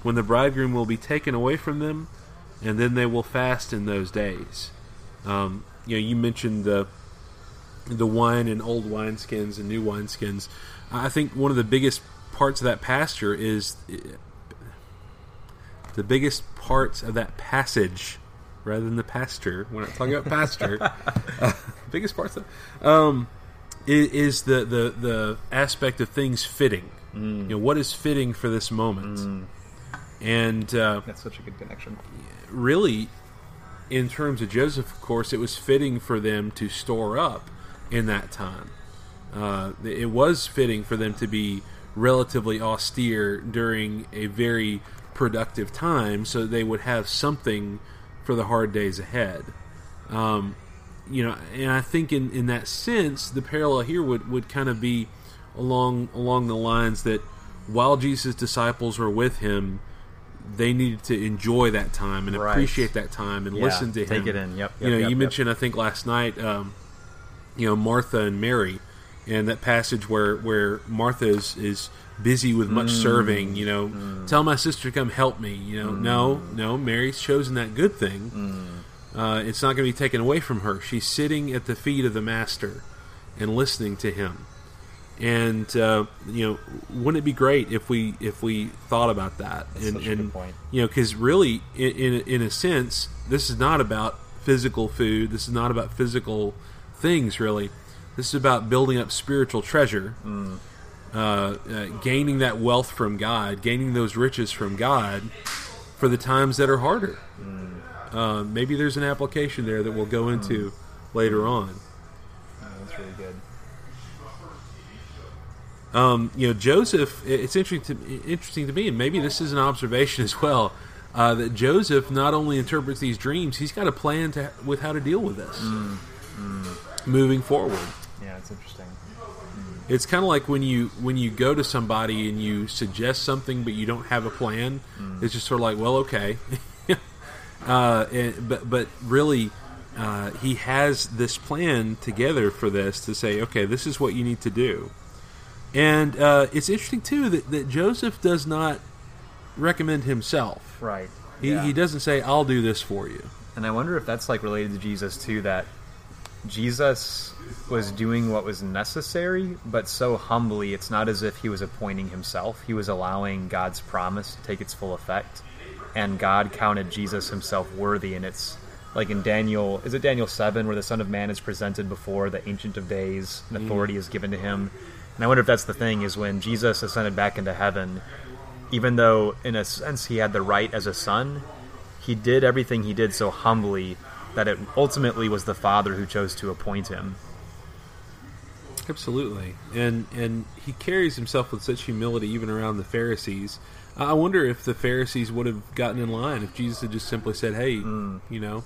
when the bridegroom will be taken away from them, and then they will fast in those days. Um, you know, you mentioned the the wine and old wineskins and new wineskins. I think one of the biggest parts of that pasture is the biggest parts of that passage, rather than the pasture. We're not talking about pasture. uh, biggest parts of um, is, is the, the the aspect of things fitting. You know, what is fitting for this moment, and uh, That's such a good connection. really, in terms of Joseph, of course, it was fitting for them to store up in that time. Uh, it was fitting for them to be relatively austere during a very productive time, so they would have something for the hard days ahead. Um, you know, and I think in, in that sense, the parallel here would, would kind of be along along the lines that while Jesus' disciples were with him, they needed to enjoy that time and Right. appreciate that time and Yeah, listen to take him. Take it in. Yep, you know, yep, you yep. mentioned I think last night, um, you know, Martha and Mary, and that passage where where Martha is, is busy with much Mm. serving. You know, tell my sister to come help me. You know, no, Mm. no, Mary's chosen that good thing. Uh, it's not going to be taken away from her. She's sitting at the feet of the master and listening to him. And uh, you know, wouldn't it be great if we if we thought about that? That's and, such a and good point. you know, because really, in, in in a sense, this is not about physical food. This is not about physical things. Really, this is about building up spiritual treasure, Mm. uh, uh, gaining that wealth from God, gaining those riches from God for the times that are harder. Mm. Uh, maybe there's an application there that we'll go into later on. that's really good. Um, you know, Joseph. It's interesting to, interesting to me, and maybe this is an observation as well. Uh, that Joseph not only interprets these dreams, he's got a plan to, with how to deal with this moving forward. Yeah, it's interesting. It's kind of like when you when you go to somebody and you suggest something, but you don't have a plan. It's just sort of like, well, okay, uh, and, but but really, uh, he has this plan together for this to say, okay, this is what you need to do. And uh, it's interesting too that, that Joseph does not recommend himself. Right. He, Yeah. he doesn't say, "I'll do this for you." And I wonder if that's like related to Jesus too. That Jesus was doing what was necessary, but so humbly. It's not as if he was appointing himself. He was allowing God's promise to take its full effect, and God counted Jesus himself worthy. And it's like in Daniel, is it Daniel seven, where the Son of Man is presented before the Ancient of Days, and mm. authority is given to him. And I wonder if that's the thing is when Jesus ascended back into heaven, even though in a sense he had the right as a son, he did everything he did so humbly that it ultimately was the Father who chose to appoint him. Absolutely, and and he carries himself with such humility even around the Pharisees. I wonder if the Pharisees would have gotten in line if Jesus had just simply said, "Hey, Hmm. you know,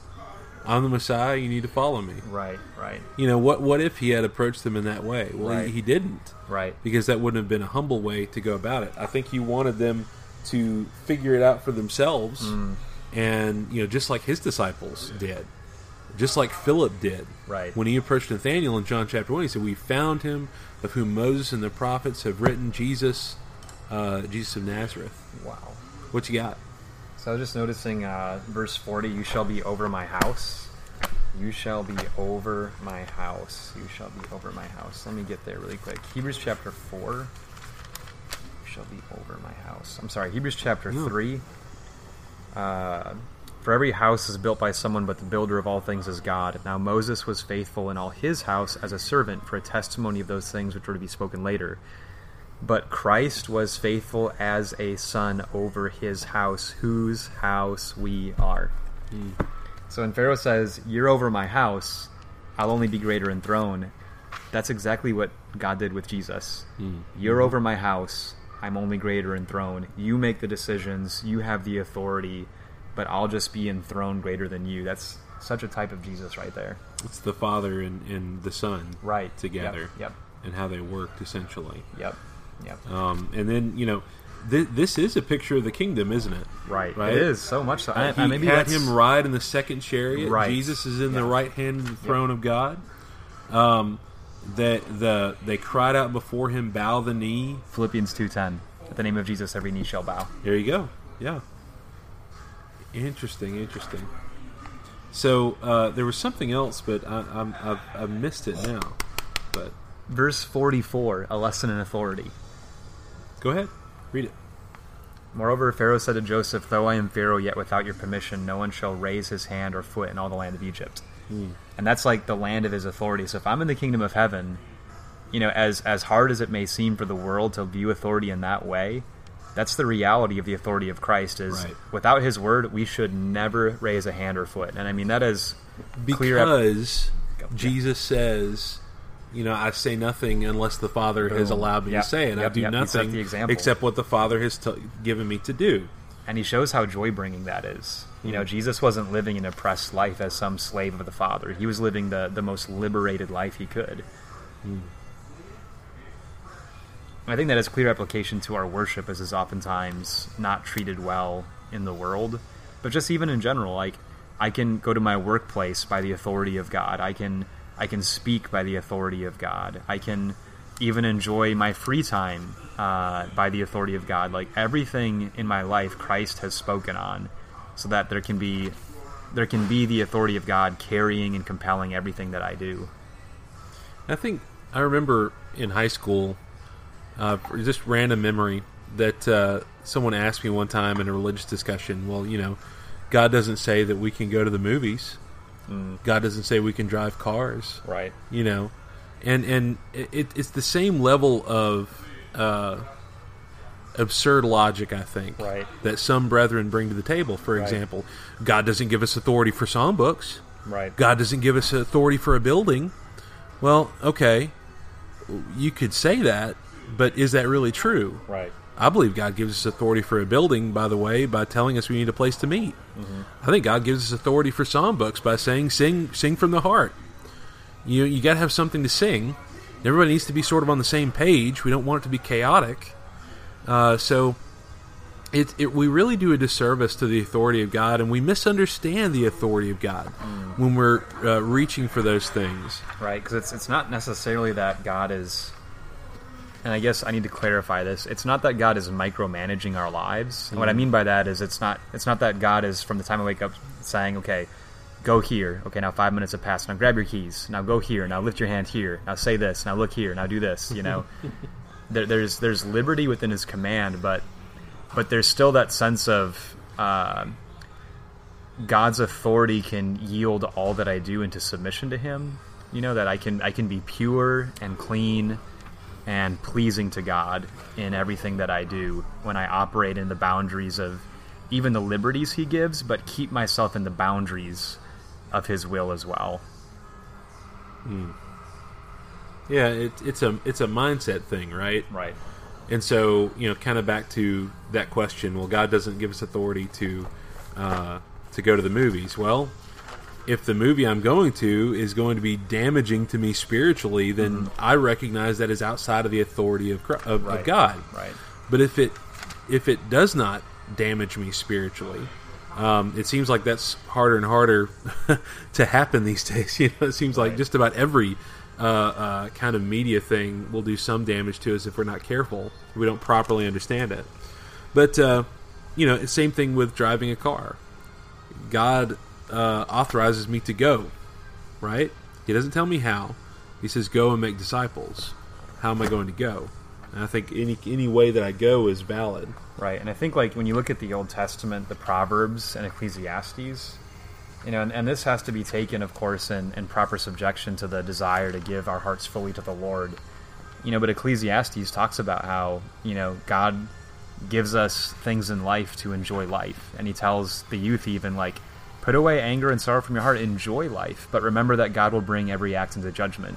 I'm the Messiah. You need to follow me." Right, right, You know, what what if he had approached them in that way? Well, Right. he, he didn't, right. because that wouldn't have been a humble way to go about it. I think he wanted them to figure it out for themselves, Hmm. and you know, just like his disciples did, just like Philip did. Right. When he approached Nathanael in John chapter one, he said, "We found him, of whom Moses and the prophets have written, Jesus, uh, Jesus of Nazareth." Wow. What you got? So I was just noticing uh, verse 40 You shall be over my house. You shall be over my house. You shall be over my house. Let me get there really quick. Hebrews chapter 4. You shall be over my house. I'm sorry, Hebrews chapter Yeah. 3. Uh, for every house is built by someone, but the builder of all things is God. Now Moses was faithful in all his house as a servant for a testimony of those things which were to be spoken later. But Christ was faithful as a son over his house, whose house we are. So when Pharaoh says, You're over my house, I'll only be greater in throne, that's exactly what God did with Jesus. Mm-hmm. You're over my house, I'm only greater in throne. You make the decisions, you have the authority, but I'll just be enthroned greater than you. That's such a type of Jesus right there. It's the Father and, and the Son Right. together, Yep. and how they worked essentially. Yep. Yep. yep. Um, and then you know, th- this is a picture of the kingdom, isn't it? Right. Right. It is so much so. I, he I, maybe had him ride in the second chariot. Right. Jesus is in the right hand of the throne of God. Um, that the they cried out before him, bow the knee. Philippians two ten. At the name of Jesus, every knee shall bow. There you go. Yeah. Interesting. Interesting. So uh, there was something else, but I, I'm, I've, I've missed it now. But Verse forty four. A lesson in authority. go ahead, read it. Moreover, Pharaoh said to Joseph, Though I am Pharaoh, yet without your permission, no one shall raise his hand or foot in all the land of Egypt. And that's like the land of his authority. So if I'm in the kingdom of heaven, you know, as as hard as it may seem for the world to view authority in that way, that's the reality of the authority of Christ. Is Right. without His word, we should never raise a hand or foot. And I mean that is because Jesus says, you know, I say nothing unless the Father has allowed me Yep. to say, and I do yep. Nothing except what the Father has t- given me to do. and He shows how joy bringing that is. You Hmm. know, Jesus wasn't living an oppressed life as some slave of the Father. He was living the the most liberated life he could. Hmm. I think that has clear application to our worship, as is oftentimes not treated well in the world, but just even in general. Like, I can go to my workplace by the authority of God. I can I can speak by the authority of God. I can even enjoy my free time uh, by the authority of God. Like everything in my life, Christ has spoken on, so that there can be there can be the authority of God carrying and compelling everything that I do. I think I remember in high school, uh, just random memory that uh, someone asked me one time in a religious discussion. Well, you know, God doesn't say that we can go to the movies. God doesn't say we can drive cars. Right. You know, and and it, it's the same level of uh, absurd logic. I think Right. that some brethren bring to the table. For Right. example, God doesn't give us authority for songbooks. Right. God doesn't give us authority for a building. Well, okay, you could say that, but is that really true? Right. I believe God gives us authority for a building, by the way, by telling us we need a place to meet. I think God gives us authority for songbooks by saying, "Sing, sing from the heart." You you got to have something to sing. Everybody needs to be sort of on the same page. We don't want it to be chaotic. Uh, so, it, it we really do a disservice to the authority of God, and we misunderstand the authority of God when we're uh, reaching for those things. Right, because it's it's not necessarily that God is and I guess I need to clarify this. It's not that God is micromanaging our lives. Mm-hmm. What I mean by that is it's not it's not that God is from the time I wake up saying, "Okay, go here. Okay, now 5 minutes have passed. Now grab your keys. Now go here. Now lift your hand here. Now say this. Now look here. Now do this." You know, there, there's there's liberty within His command, but but there's still that sense of uh, God's authority can yield all that I do into submission to Him. You know that I can I can be pure and clean and pleasing to God in everything that I do when I operate in the boundaries of even the liberties He gives, but keep myself in the boundaries of His will as well. Yeah, it, it's a it's a mindset thing, right? Right. And so, you know, kind of back to that question. Well, God doesn't give us authority to uh, to go to the movies. Well, if the movie I'm going to is going to be damaging to me spiritually, then I recognize that is outside of the authority of of, Right. of God. Right. But if it if it does not damage me spiritually, um, it seems like that's harder and harder to happen these days. You know, it seems like just about every uh, uh, kind of media thing will do some damage to us if we're not careful. If we don't properly understand it. But uh, you know, same thing with driving a car. God uh, authorizes me to go, right? He doesn't tell me how. He says, "Go and make disciples." How am I going to go? And I think any any way that I go is valid. Right, and I think like when you look at the Old Testament, the Proverbs and Ecclesiastes, you know, and, and this has to be taken, of course, in, in proper subjection to the desire to give our hearts fully to the Lord. You know, but Ecclesiastes talks about how you know God gives us things in life to enjoy life, and he tells the youth even like, put away anger and sorrow from your heart, enjoy life, but remember that God will bring every act into judgment.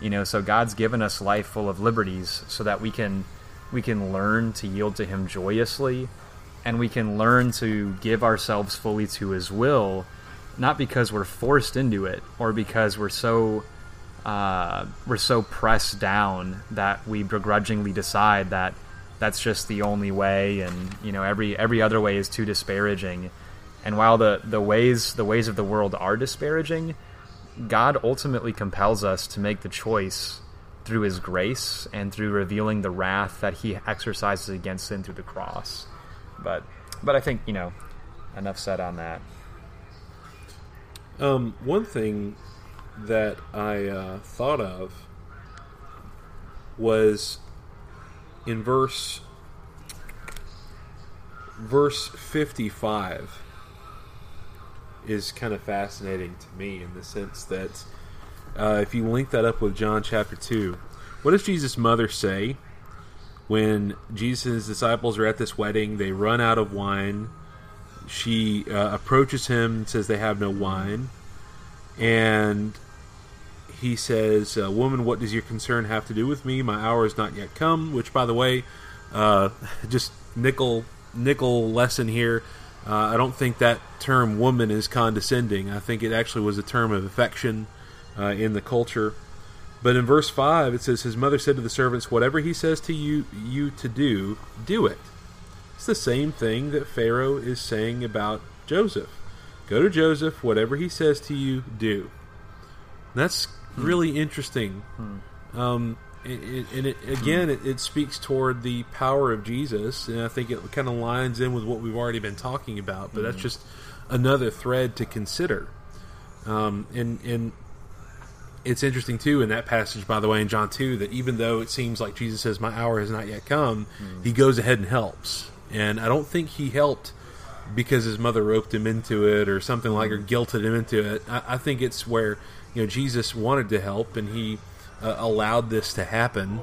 You know, so God's given us life full of liberties so that we can we can learn to yield to him joyously and we can learn to give ourselves fully to his will not because we're forced into it or because we're so uh, we're so pressed down that we begrudgingly decide that that's just the only way and you know every every other way is too disparaging and while the the ways the ways of the world are disparaging God ultimately compels us to make the choice through His grace and through revealing the wrath that He exercises against sin through the cross. But, but I think you know, enough said on that. Um, one thing that I uh, thought of was in verse verse 55 is kind of fascinating to me in the sense that uh, if you link that up with John chapter 2, what does Jesus' mother say when Jesus and his disciples are at this wedding? They run out of wine. She uh, approaches him, says they have no wine, and he says, uh, "Woman, what does your concern have to do with me? My hour is not yet come." Which, by the way, uh, just nickel nickel lesson here. Uh, I don't think that term "woman" is condescending. I think it actually was a term of affection uh, in the culture. But in verse five, it says, "His mother said to the servants, Whatever he says to you you to do, do it." It's the same thing that Pharaoh is saying about Joseph. Go to Joseph, whatever he says to you, do. That's really interesting. Um, it, and it, again, it, it speaks toward the power of Jesus, and I think it kind of lines in with what we've already been talking about. But that's mm. just another thread to consider. Um, and and it's interesting too in that passage, by the way, in John two, that even though it seems like Jesus says, "My hour has not yet come," mm. he goes ahead and helps. And I don't think he helped because his mother roped him into it or something like, or mm. guilted him into it. I, I think it's where you know Jesus wanted to help, and he uh, allowed this to happen.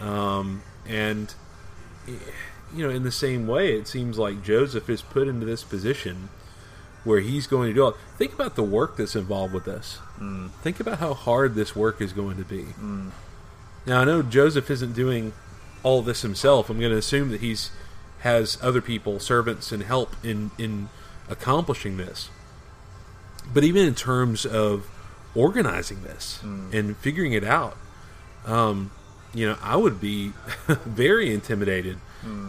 Um, and you know, in the same way, it seems like Joseph is put into this position where he's going to do it. Think about the work that's involved with this. Think about how hard this work is going to be. Now, I know Joseph isn't doing all this himself. I'm going to assume that he's has other people, servants, and help in in accomplishing this. But even in terms of organizing this and figuring it out, um, you know, I would be very intimidated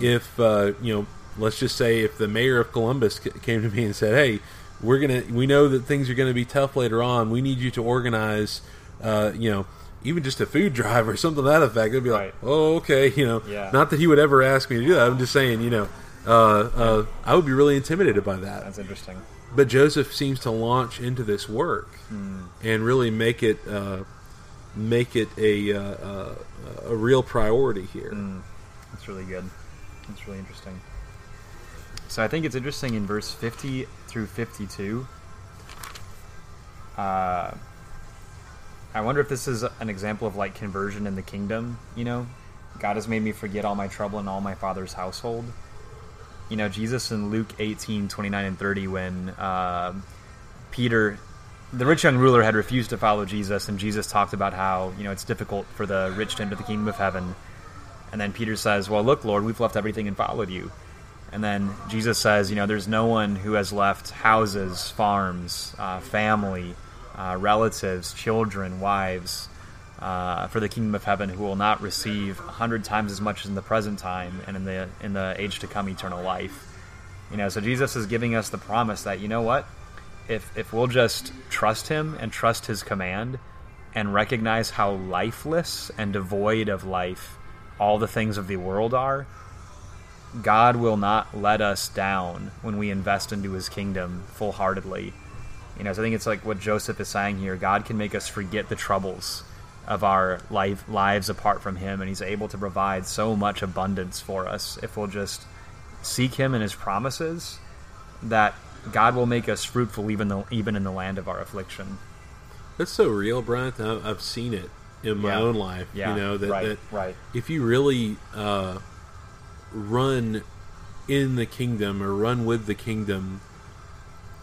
if uh, you know, let's just say if the mayor of Columbus c- came to me and said, "Hey, we're gonna, we know that things are going to be tough later on. We need you to organize, uh, you know, even just a food drive or something to that effect, they'd be like, Right. "Oh, okay," you know. Yeah. Not that he would ever ask me to do that. I'm just saying, you know, uh, uh, I would be really intimidated by that. That's interesting. But Joseph seems to launch into this work and really make it uh, make it a uh, uh, a real priority here. That's really good. That's really interesting. So I think it's interesting in verse 50 through 52. Uh, I wonder if this is an example of like conversion in the kingdom. You know, God has made me forget all my trouble in all my father's household. You know, Jesus in Luke 18, 29 and 30, when uh, Peter, the rich young ruler, had refused to follow Jesus, and Jesus talked about how, you know, it's difficult for the rich to enter the kingdom of heaven. And then Peter says, Well, look, Lord, we've left everything and followed you. And then Jesus says, You know, there's no one who has left houses, farms, uh, family, uh, relatives, children, wives uh, for the kingdom of heaven who will not receive a hundred times as much as in the present time and in the in the age to come eternal life. You know, so Jesus is giving us the promise that you know what, if if we'll just trust Him and trust His command, and recognize how lifeless and devoid of life all the things of the world are, God will not let us down when we invest into His kingdom full heartedly. You know, so I think it's like what Joseph is saying here. God can make us forget the troubles of our life lives apart from Him, and He's able to provide so much abundance for us if we'll just seek Him and His promises. That God will make us fruitful even though even in the land of our affliction. That's so real, Brent. I've seen it in my Yeah. own life. Yeah, You know that, right, that right. if you really uh, run in the kingdom or run with the kingdom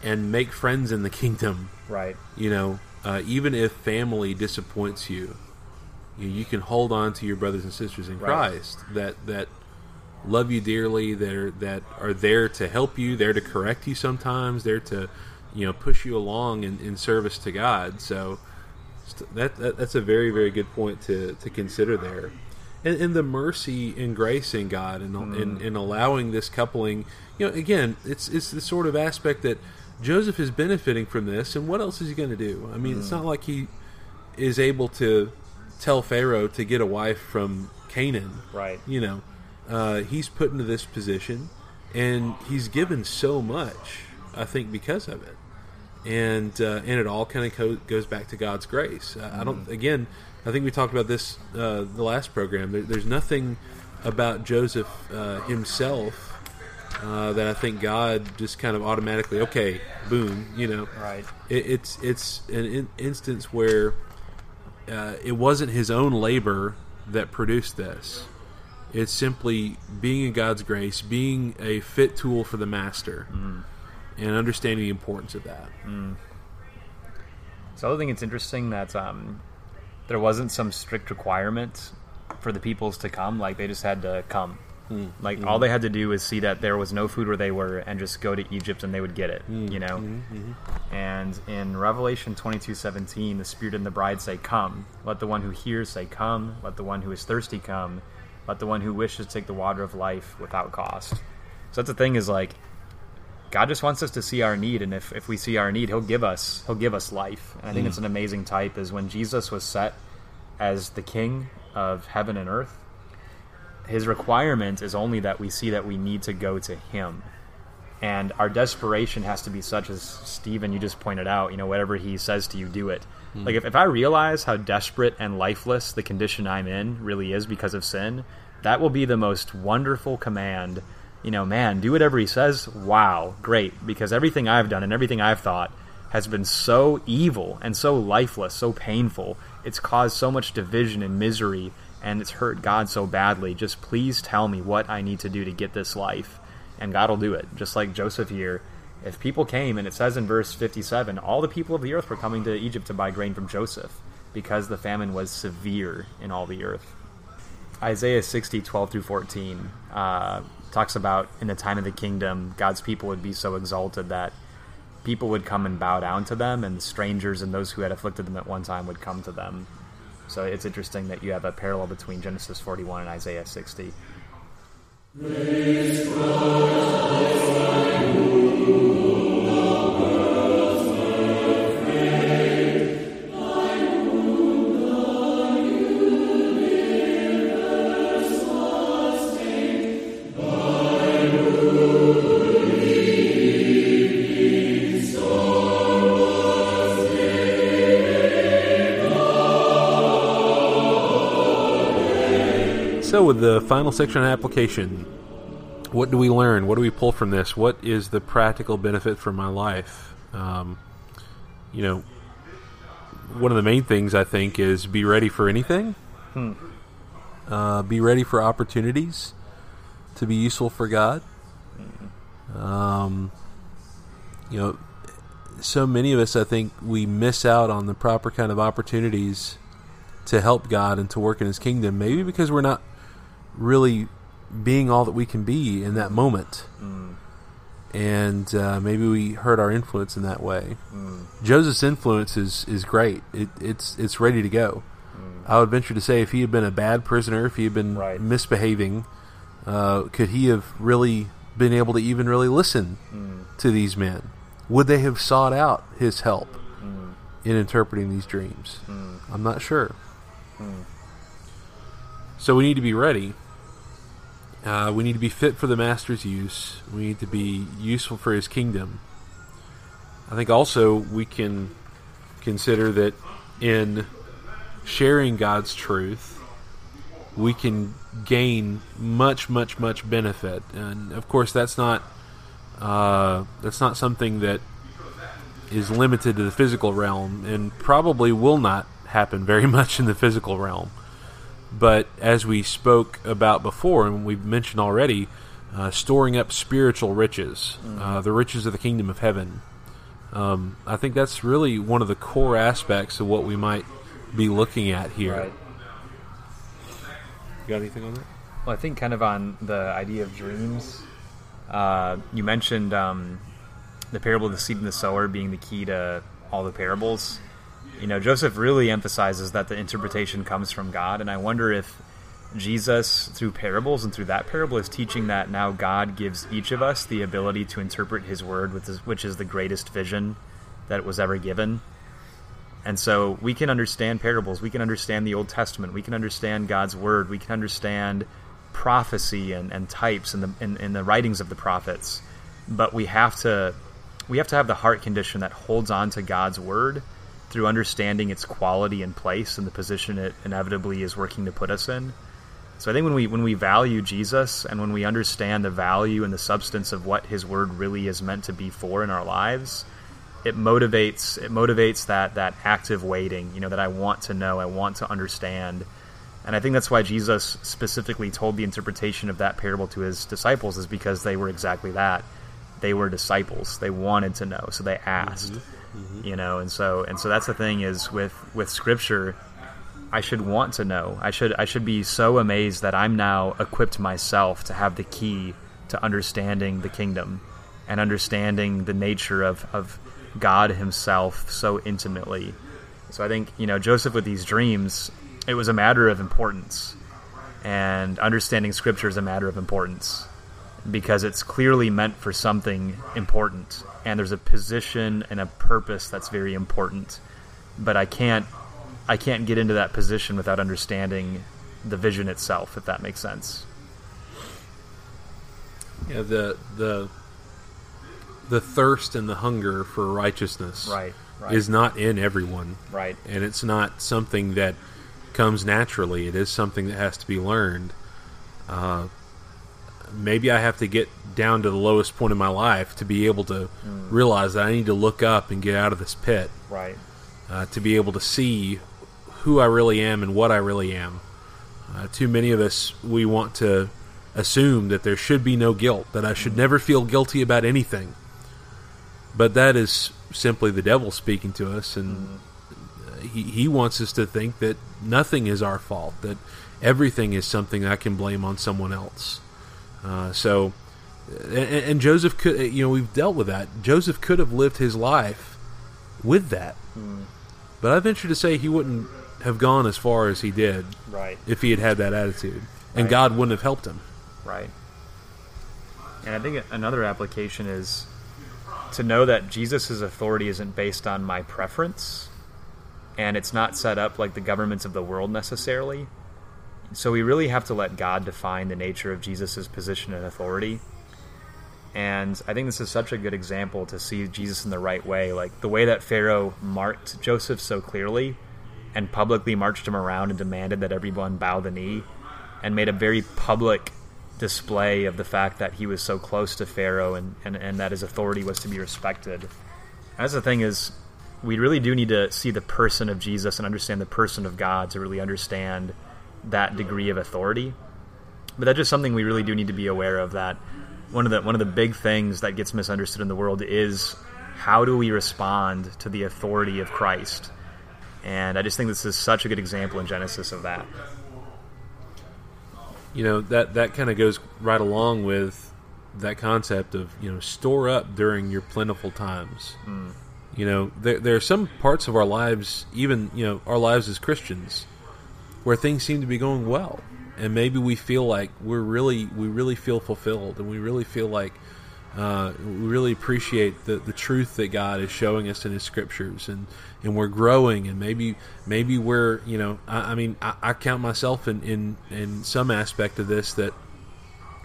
and make friends in the kingdom, Right. you know, uh, even if family disappoints you, you, you can hold on to your brothers and sisters in Right. Christ that that love you dearly, that are, that are there to help you, there to correct you sometimes, there to you know push you along in, in service to God. So that, that that's a very very good point to to consider there. And, and the mercy and grace in God and in, in allowing this coupling, you know, again, it's it's the sort of aspect that Joseph is benefiting from this, and what else is he going to do? I mean, it's not like he is able to tell Pharaoh to get a wife from Canaan. Right. You know, uh, he's put into this position, and he's given so much. I think because of it, and uh, and it all kind of co- goes back to God's grace. Uh, I don't. Again, I think we talked about this uh, the last program. There, there's nothing about Joseph uh, himself. Uh, that I think God just kind of automatically, okay, boom, you know, Right. it, it's it's an in, instance where uh, it wasn't his own labor that produced this. It's simply being in God's grace, being a fit tool for the master, and understanding the importance of that. So I think it's interesting that um, there wasn't some strict requirement for the peoples to come. Like they just had to come. Mm-hmm. Like mm-hmm. all they had to do was see that there was no food where they were, and just go to Egypt, and they would get it. Mm-hmm. You know. And in Revelation twenty two seventeen, the Spirit and the bride say, "Come." Let the one who hears say, "Come." Let the one who is thirsty come. Let the one who wishes take the water of life without cost. So that's the thing is like God just wants us to see our need, and if, if we see our need, He'll give us He'll give us life. And I think it's mm. an amazing type. Is when Jesus was set as the King of heaven and earth, His requirement is only that we see that we need to go to Him, and our desperation has to be such as Stephen you just pointed out. You know, whatever He says to you, do it. Hmm. Like if, if I realize how desperate and lifeless the condition I'm in really is because of sin, that will be the most wonderful command you know, man, do whatever he says. Wow, great. Because everything I've done and everything I've thought has been so evil and so lifeless, so painful. It's caused so much division and misery, and it's hurt God so badly. Just please tell me what I need to do to get this life. And God will do it. Just like Joseph here. If people came, and it says in verse 57, all the people of the earth were coming to Egypt to buy grain from Joseph because the famine was severe in all the earth. Isaiah 60, 12 through 14, uh, talks about in the time of the kingdom, God's people would be so exalted that people would come and bow down to them, and strangers and those who had afflicted them at one time would come to them. So it's interesting that you have a parallel between Genesis 41 and Isaiah 60. With the final section on application, what do we learn? What do we pull from this? What is the practical benefit for my life? Um, you know, one of the main things I think is be ready for anything. Hmm. Uh, be ready for opportunities to be useful for God. Um, you know, so many of us, I think, we miss out on the proper kind of opportunities to help God and to work in His kingdom. Maybe because we're not really being all that we can be in that moment. Mm. And uh, maybe we hurt our influence in that way. Mm. Joseph's influence is, is great. It, it's it's ready to go. I would venture to say if he had been a bad prisoner, if he had been Right. misbehaving, uh, could he have really been able to even really listen Mm. to these men? Would they have sought out his help Mm. in interpreting these dreams? Mm. I'm not sure. Mm. So we need to be ready. Uh, we need to be fit for the master's use. We need to be useful for his kingdom. I think also we can consider that in sharing God's truth, we can gain much, much, much benefit. And of course, that's not uh, that's not something that is limited to the physical realm, and probably will not happen very much in the physical realm. But as we spoke about before, and we've mentioned already, uh, storing up spiritual riches, uh, the riches of the kingdom of heaven. Um, I think that's really one of the core aspects of what we might be looking at here. Right. You got anything on that? Well, I think kind of on the idea of dreams, uh, you mentioned um, the parable of the seed and the sower being the key to all the parables. You know, Joseph really emphasizes that the interpretation comes from God, and I wonder if Jesus, through parables and through that parable, is teaching that now God gives each of us the ability to interpret His word, which is, the greatest vision that was ever given. And so we can understand parables, we can understand the Old Testament, we can understand God's word, we can understand prophecy and, and types and the in, in the writings of the prophets. But we have to we have to have the heart condition that holds on to God's word through understanding its quality and place and the position it inevitably is working to put us in. So I think when we when we value Jesus and when we understand the value and the substance of what his word really is meant to be for in our lives, it motivates it motivates that that active waiting, you know, that I want to know, I want to understand. And I think that's why Jesus specifically told the interpretation of that parable to his disciples is because they were exactly that. They were disciples. They wanted to know, so they asked. Mm-hmm. Mm-hmm. You know, and so and so that's the thing is with with scripture I should want to know. I should I should be so amazed that I'm now equipped myself to have the key to understanding the kingdom and understanding the nature of, of God himself so intimately. So I think, you know, Joseph with these dreams, it was a matter of importance. And understanding scripture is a matter of importance because it's clearly meant for something important and there's a position and a purpose that's very important. But I can't I can't get into that position without understanding the vision itself, if that makes sense. Yeah, the the the thirst and the hunger for righteousness Right, right. is not in everyone, Right. and it's not something that comes naturally. It is something that has to be learned. Uh, maybe I have to get down to the lowest point in my life to be able to realize that I need to look up and get out of this pit, Right. uh, to be able to see who I really am and what I really am. Uh, too many of us, we want to assume that there should be no guilt, that I should never feel guilty about anything. But that is simply the devil speaking to us, and uh, he, he wants us to think that nothing is our fault, that everything is something I can blame on someone else. Uh, so, and, and Joseph could, you know, we've dealt with that. Joseph could have lived his life with that, but I venture to say he wouldn't have gone as far as he did Right. if he had had that attitude, and Right. God wouldn't have helped him. Right. And I think another application is to know that Jesus' authority isn't based on my preference, and it's not set up like the governments of the world necessarily. So we really have to let God define the nature of Jesus' position and authority. And I think this is such a good example to see Jesus in the right way. Like the way that Pharaoh marked Joseph so clearly and publicly marched him around and demanded that everyone bow the knee and made a very public display of the fact that he was so close to Pharaoh and, and, and that his authority was to be respected. That's the thing is, we really do need to see the person of Jesus and understand the person of God to really understand that degree of authority. But that's just something we really do need to be aware of. That one of the one of the big things that gets misunderstood in the world is how do we respond to the authority of Christ? And I just think this is such a good example in Genesis of that. You know that that kind of goes right along with that concept of you know store up during your plentiful times. Mm. You know there there are some parts of our lives, even you know our lives as Christians, where things seem to be going well, and maybe we feel like we're really we really feel fulfilled, and we really feel like uh, we really appreciate the, the truth that God is showing us in His scriptures, and, and we're growing, and maybe maybe we're you know I, I mean I, I, count myself in, in in some aspect of this that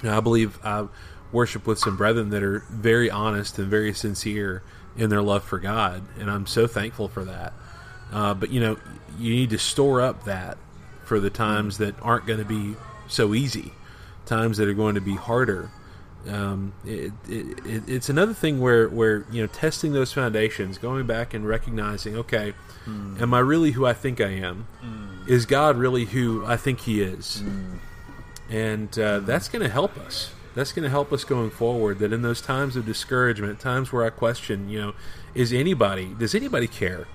you know, I believe I worship with some brethren that are very honest and very sincere in their love for God, and I'm so thankful for that. Uh, but you know you need to store up that for the times that aren't going to be so easy, times that are going to be harder um, it, it, it's another thing where, where you know testing those foundations, going back and recognizing, okay, mm. am I really who I think I am? Mm. Is God really who I think He is? Mm. And uh, that's going to help us. That's going to help us going forward. That in those times of discouragement, times where I question, you know, is anybody does anybody care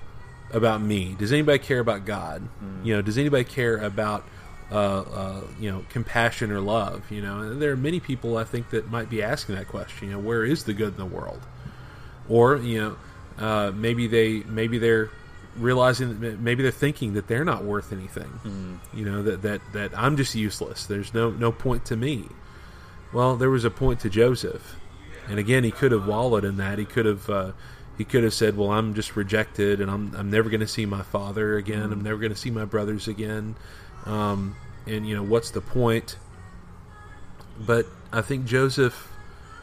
about me? Does anybody care about God? You know, does anybody care about uh, uh, you know, compassion or love. You know, and there are many people I think that might be asking that question. You know, where is the good in the world? Or you know, uh, maybe they maybe they're realizing that maybe they're thinking that they're not worth anything. Mm. You know that that that I'm just useless. There's no no point to me. Well, there was a point to Joseph, and again, he could have wallowed in that. He could have. Uh, he could have said, "Well, I'm just rejected, and I'm I'm never going to see my father again. Mm. I'm never going to see my brothers again." Um, and you know what's the point? But I think Joseph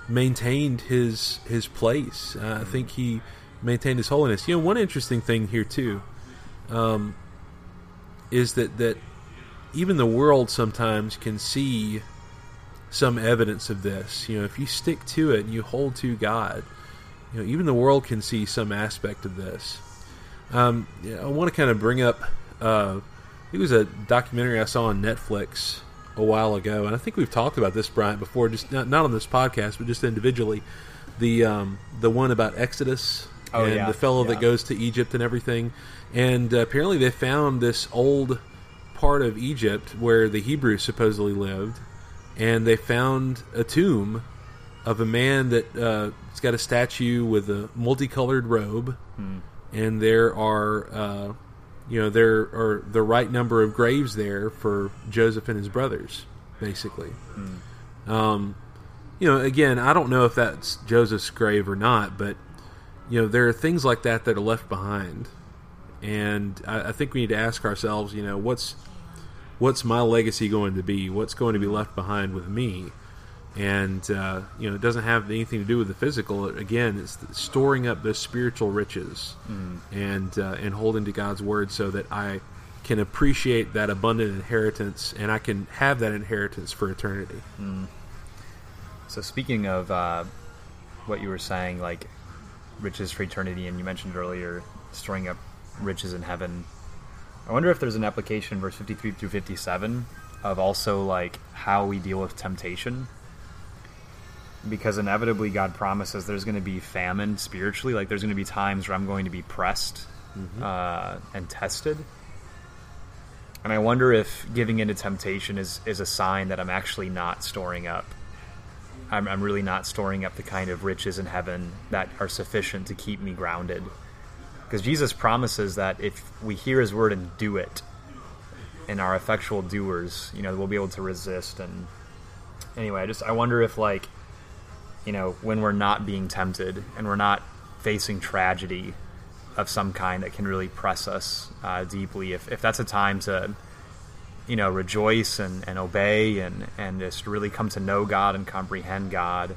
maintained his his place. Uh, I think he maintained his holiness. You know, one interesting thing here too um, is that that even the world sometimes can see some evidence of this. You know, if you stick to it and you hold to God, you know, even the world can see some aspect of this. Um, I want to kind of bring up uh, it was a documentary I saw on Netflix a while ago, and I think we've talked about this, Bryant, before, just not, not on this podcast, but just individually. The um, the one about Exodus oh, and yeah. the fellow yeah. that goes to Egypt and everything, and uh, apparently they found this old part of Egypt where the Hebrews supposedly lived, and they found a tomb of a man that uh, has got a statue with a multicolored robe, hmm. and there are uh, you know there are the right number of graves there for Joseph and his brothers, basically. Mm. Um, you know, again, I don't know if that's Joseph's grave or not, but you know, there are things like that that are left behind, and I, I think we need to ask ourselves, you know, what's what's my legacy going to be? What's going to be left behind with me? And uh, you know it doesn't have anything to do with the physical. Again, it's storing up the spiritual riches mm. and uh, and holding to God's word so that I can appreciate that abundant inheritance and I can have that inheritance for eternity. Mm. So speaking of uh, what you were saying, like riches for eternity, and you mentioned earlier storing up riches in heaven. I wonder if there's an application, verse 53 through 57, of also like how we deal with temptation because inevitably God promises there's going to be famine spiritually. Like there's going to be times where I'm going to be pressed mm-hmm. uh, and tested. And I wonder if giving into temptation is, is a sign that I'm actually not storing up. I'm, I'm really not storing up the kind of riches in heaven that are sufficient to keep me grounded. Because Jesus promises that if we hear his word and do it, and are effectual doers, you know, we'll be able to resist. And anyway, I just I wonder if like you know, when we're not being tempted and we're not facing tragedy of some kind that can really press us uh, deeply. If, if that's a time to, you know, rejoice and, and obey and, and just really come to know God and comprehend God.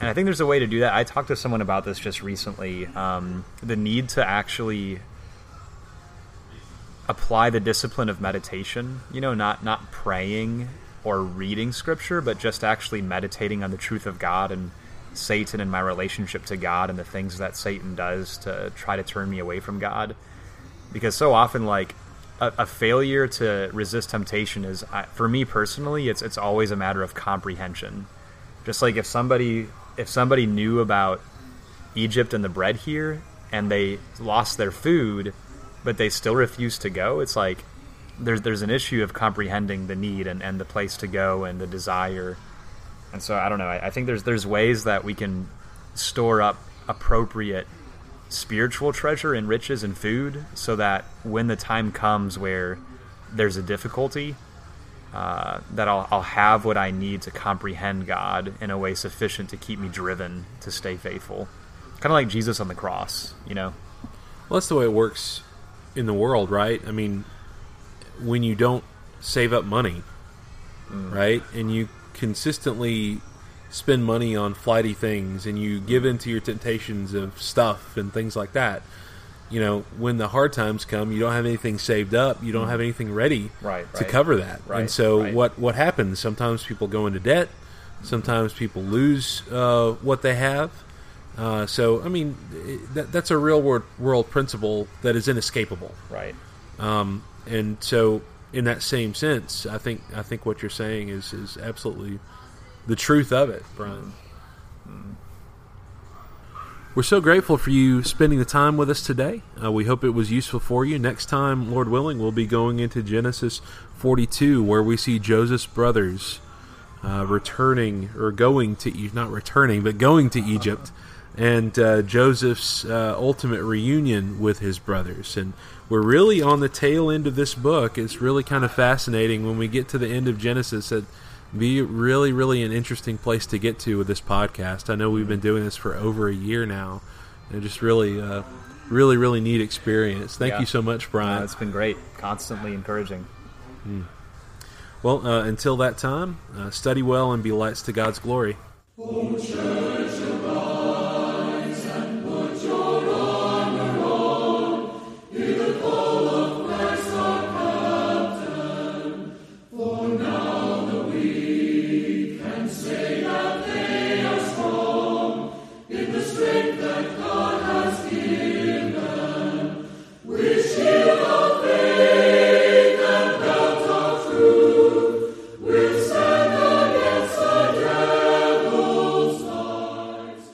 And I think there's a way to do that. I talked to someone about this just recently. Um, the need to actually apply the discipline of meditation, you know, not, not praying or reading scripture, but just actually meditating on the truth of God and Satan and my relationship to God and the things that Satan does to try to turn me away from God. Because so often, like a, a failure to resist temptation is, for me personally, it's it's always a matter of comprehension. Just like if somebody if somebody knew about Egypt and the bread here, and they lost their food, but they still refused to go, it's like there's there's an issue of comprehending the need and, and the place to go and the desire. And so I don't know. I, I think there's there's ways that we can store up appropriate spiritual treasure and riches and food so that when the time comes where there's a difficulty, uh, that I'll, I'll have what I need to comprehend God in a way sufficient to keep me driven to stay faithful. Kind of like Jesus on the cross, you know? Well, that's the way it works in the world, right? I mean, when you don't save up money, mm. right, and you consistently spend money on flighty things and you give in to your temptations of stuff and things like that, you know, when the hard times come, you don't have anything saved up, you don't mm. have anything ready right, to cover that. Right, and so right. what what happens? Sometimes people go into debt. Sometimes people lose uh, what they have. Uh, so I mean, that, that's a real world world principle that is inescapable. Right. Um, and so, in that same sense, I think I think what you're saying is is absolutely the truth of it, Brian. We're so grateful for you spending the time with us today. Uh, we hope it was useful for you. Next time, Lord willing, we'll be going into Genesis 42, where we see Joseph's brothers uh, returning or going to Egypt, not returning, but going to Egypt, and uh, Joseph's uh, ultimate reunion with his brothers. And we're really on the tail end of this book. It's really kind of fascinating when we get to the end of Genesis. That be really, really an interesting place to get to with this podcast. I know we've been doing this for over a year now, and just really, uh, really, really neat experience. Thank yeah. you so much, Brian. Uh, it's been great, constantly encouraging. Mm. Well, uh, until that time, uh, study well and be lights to God's glory.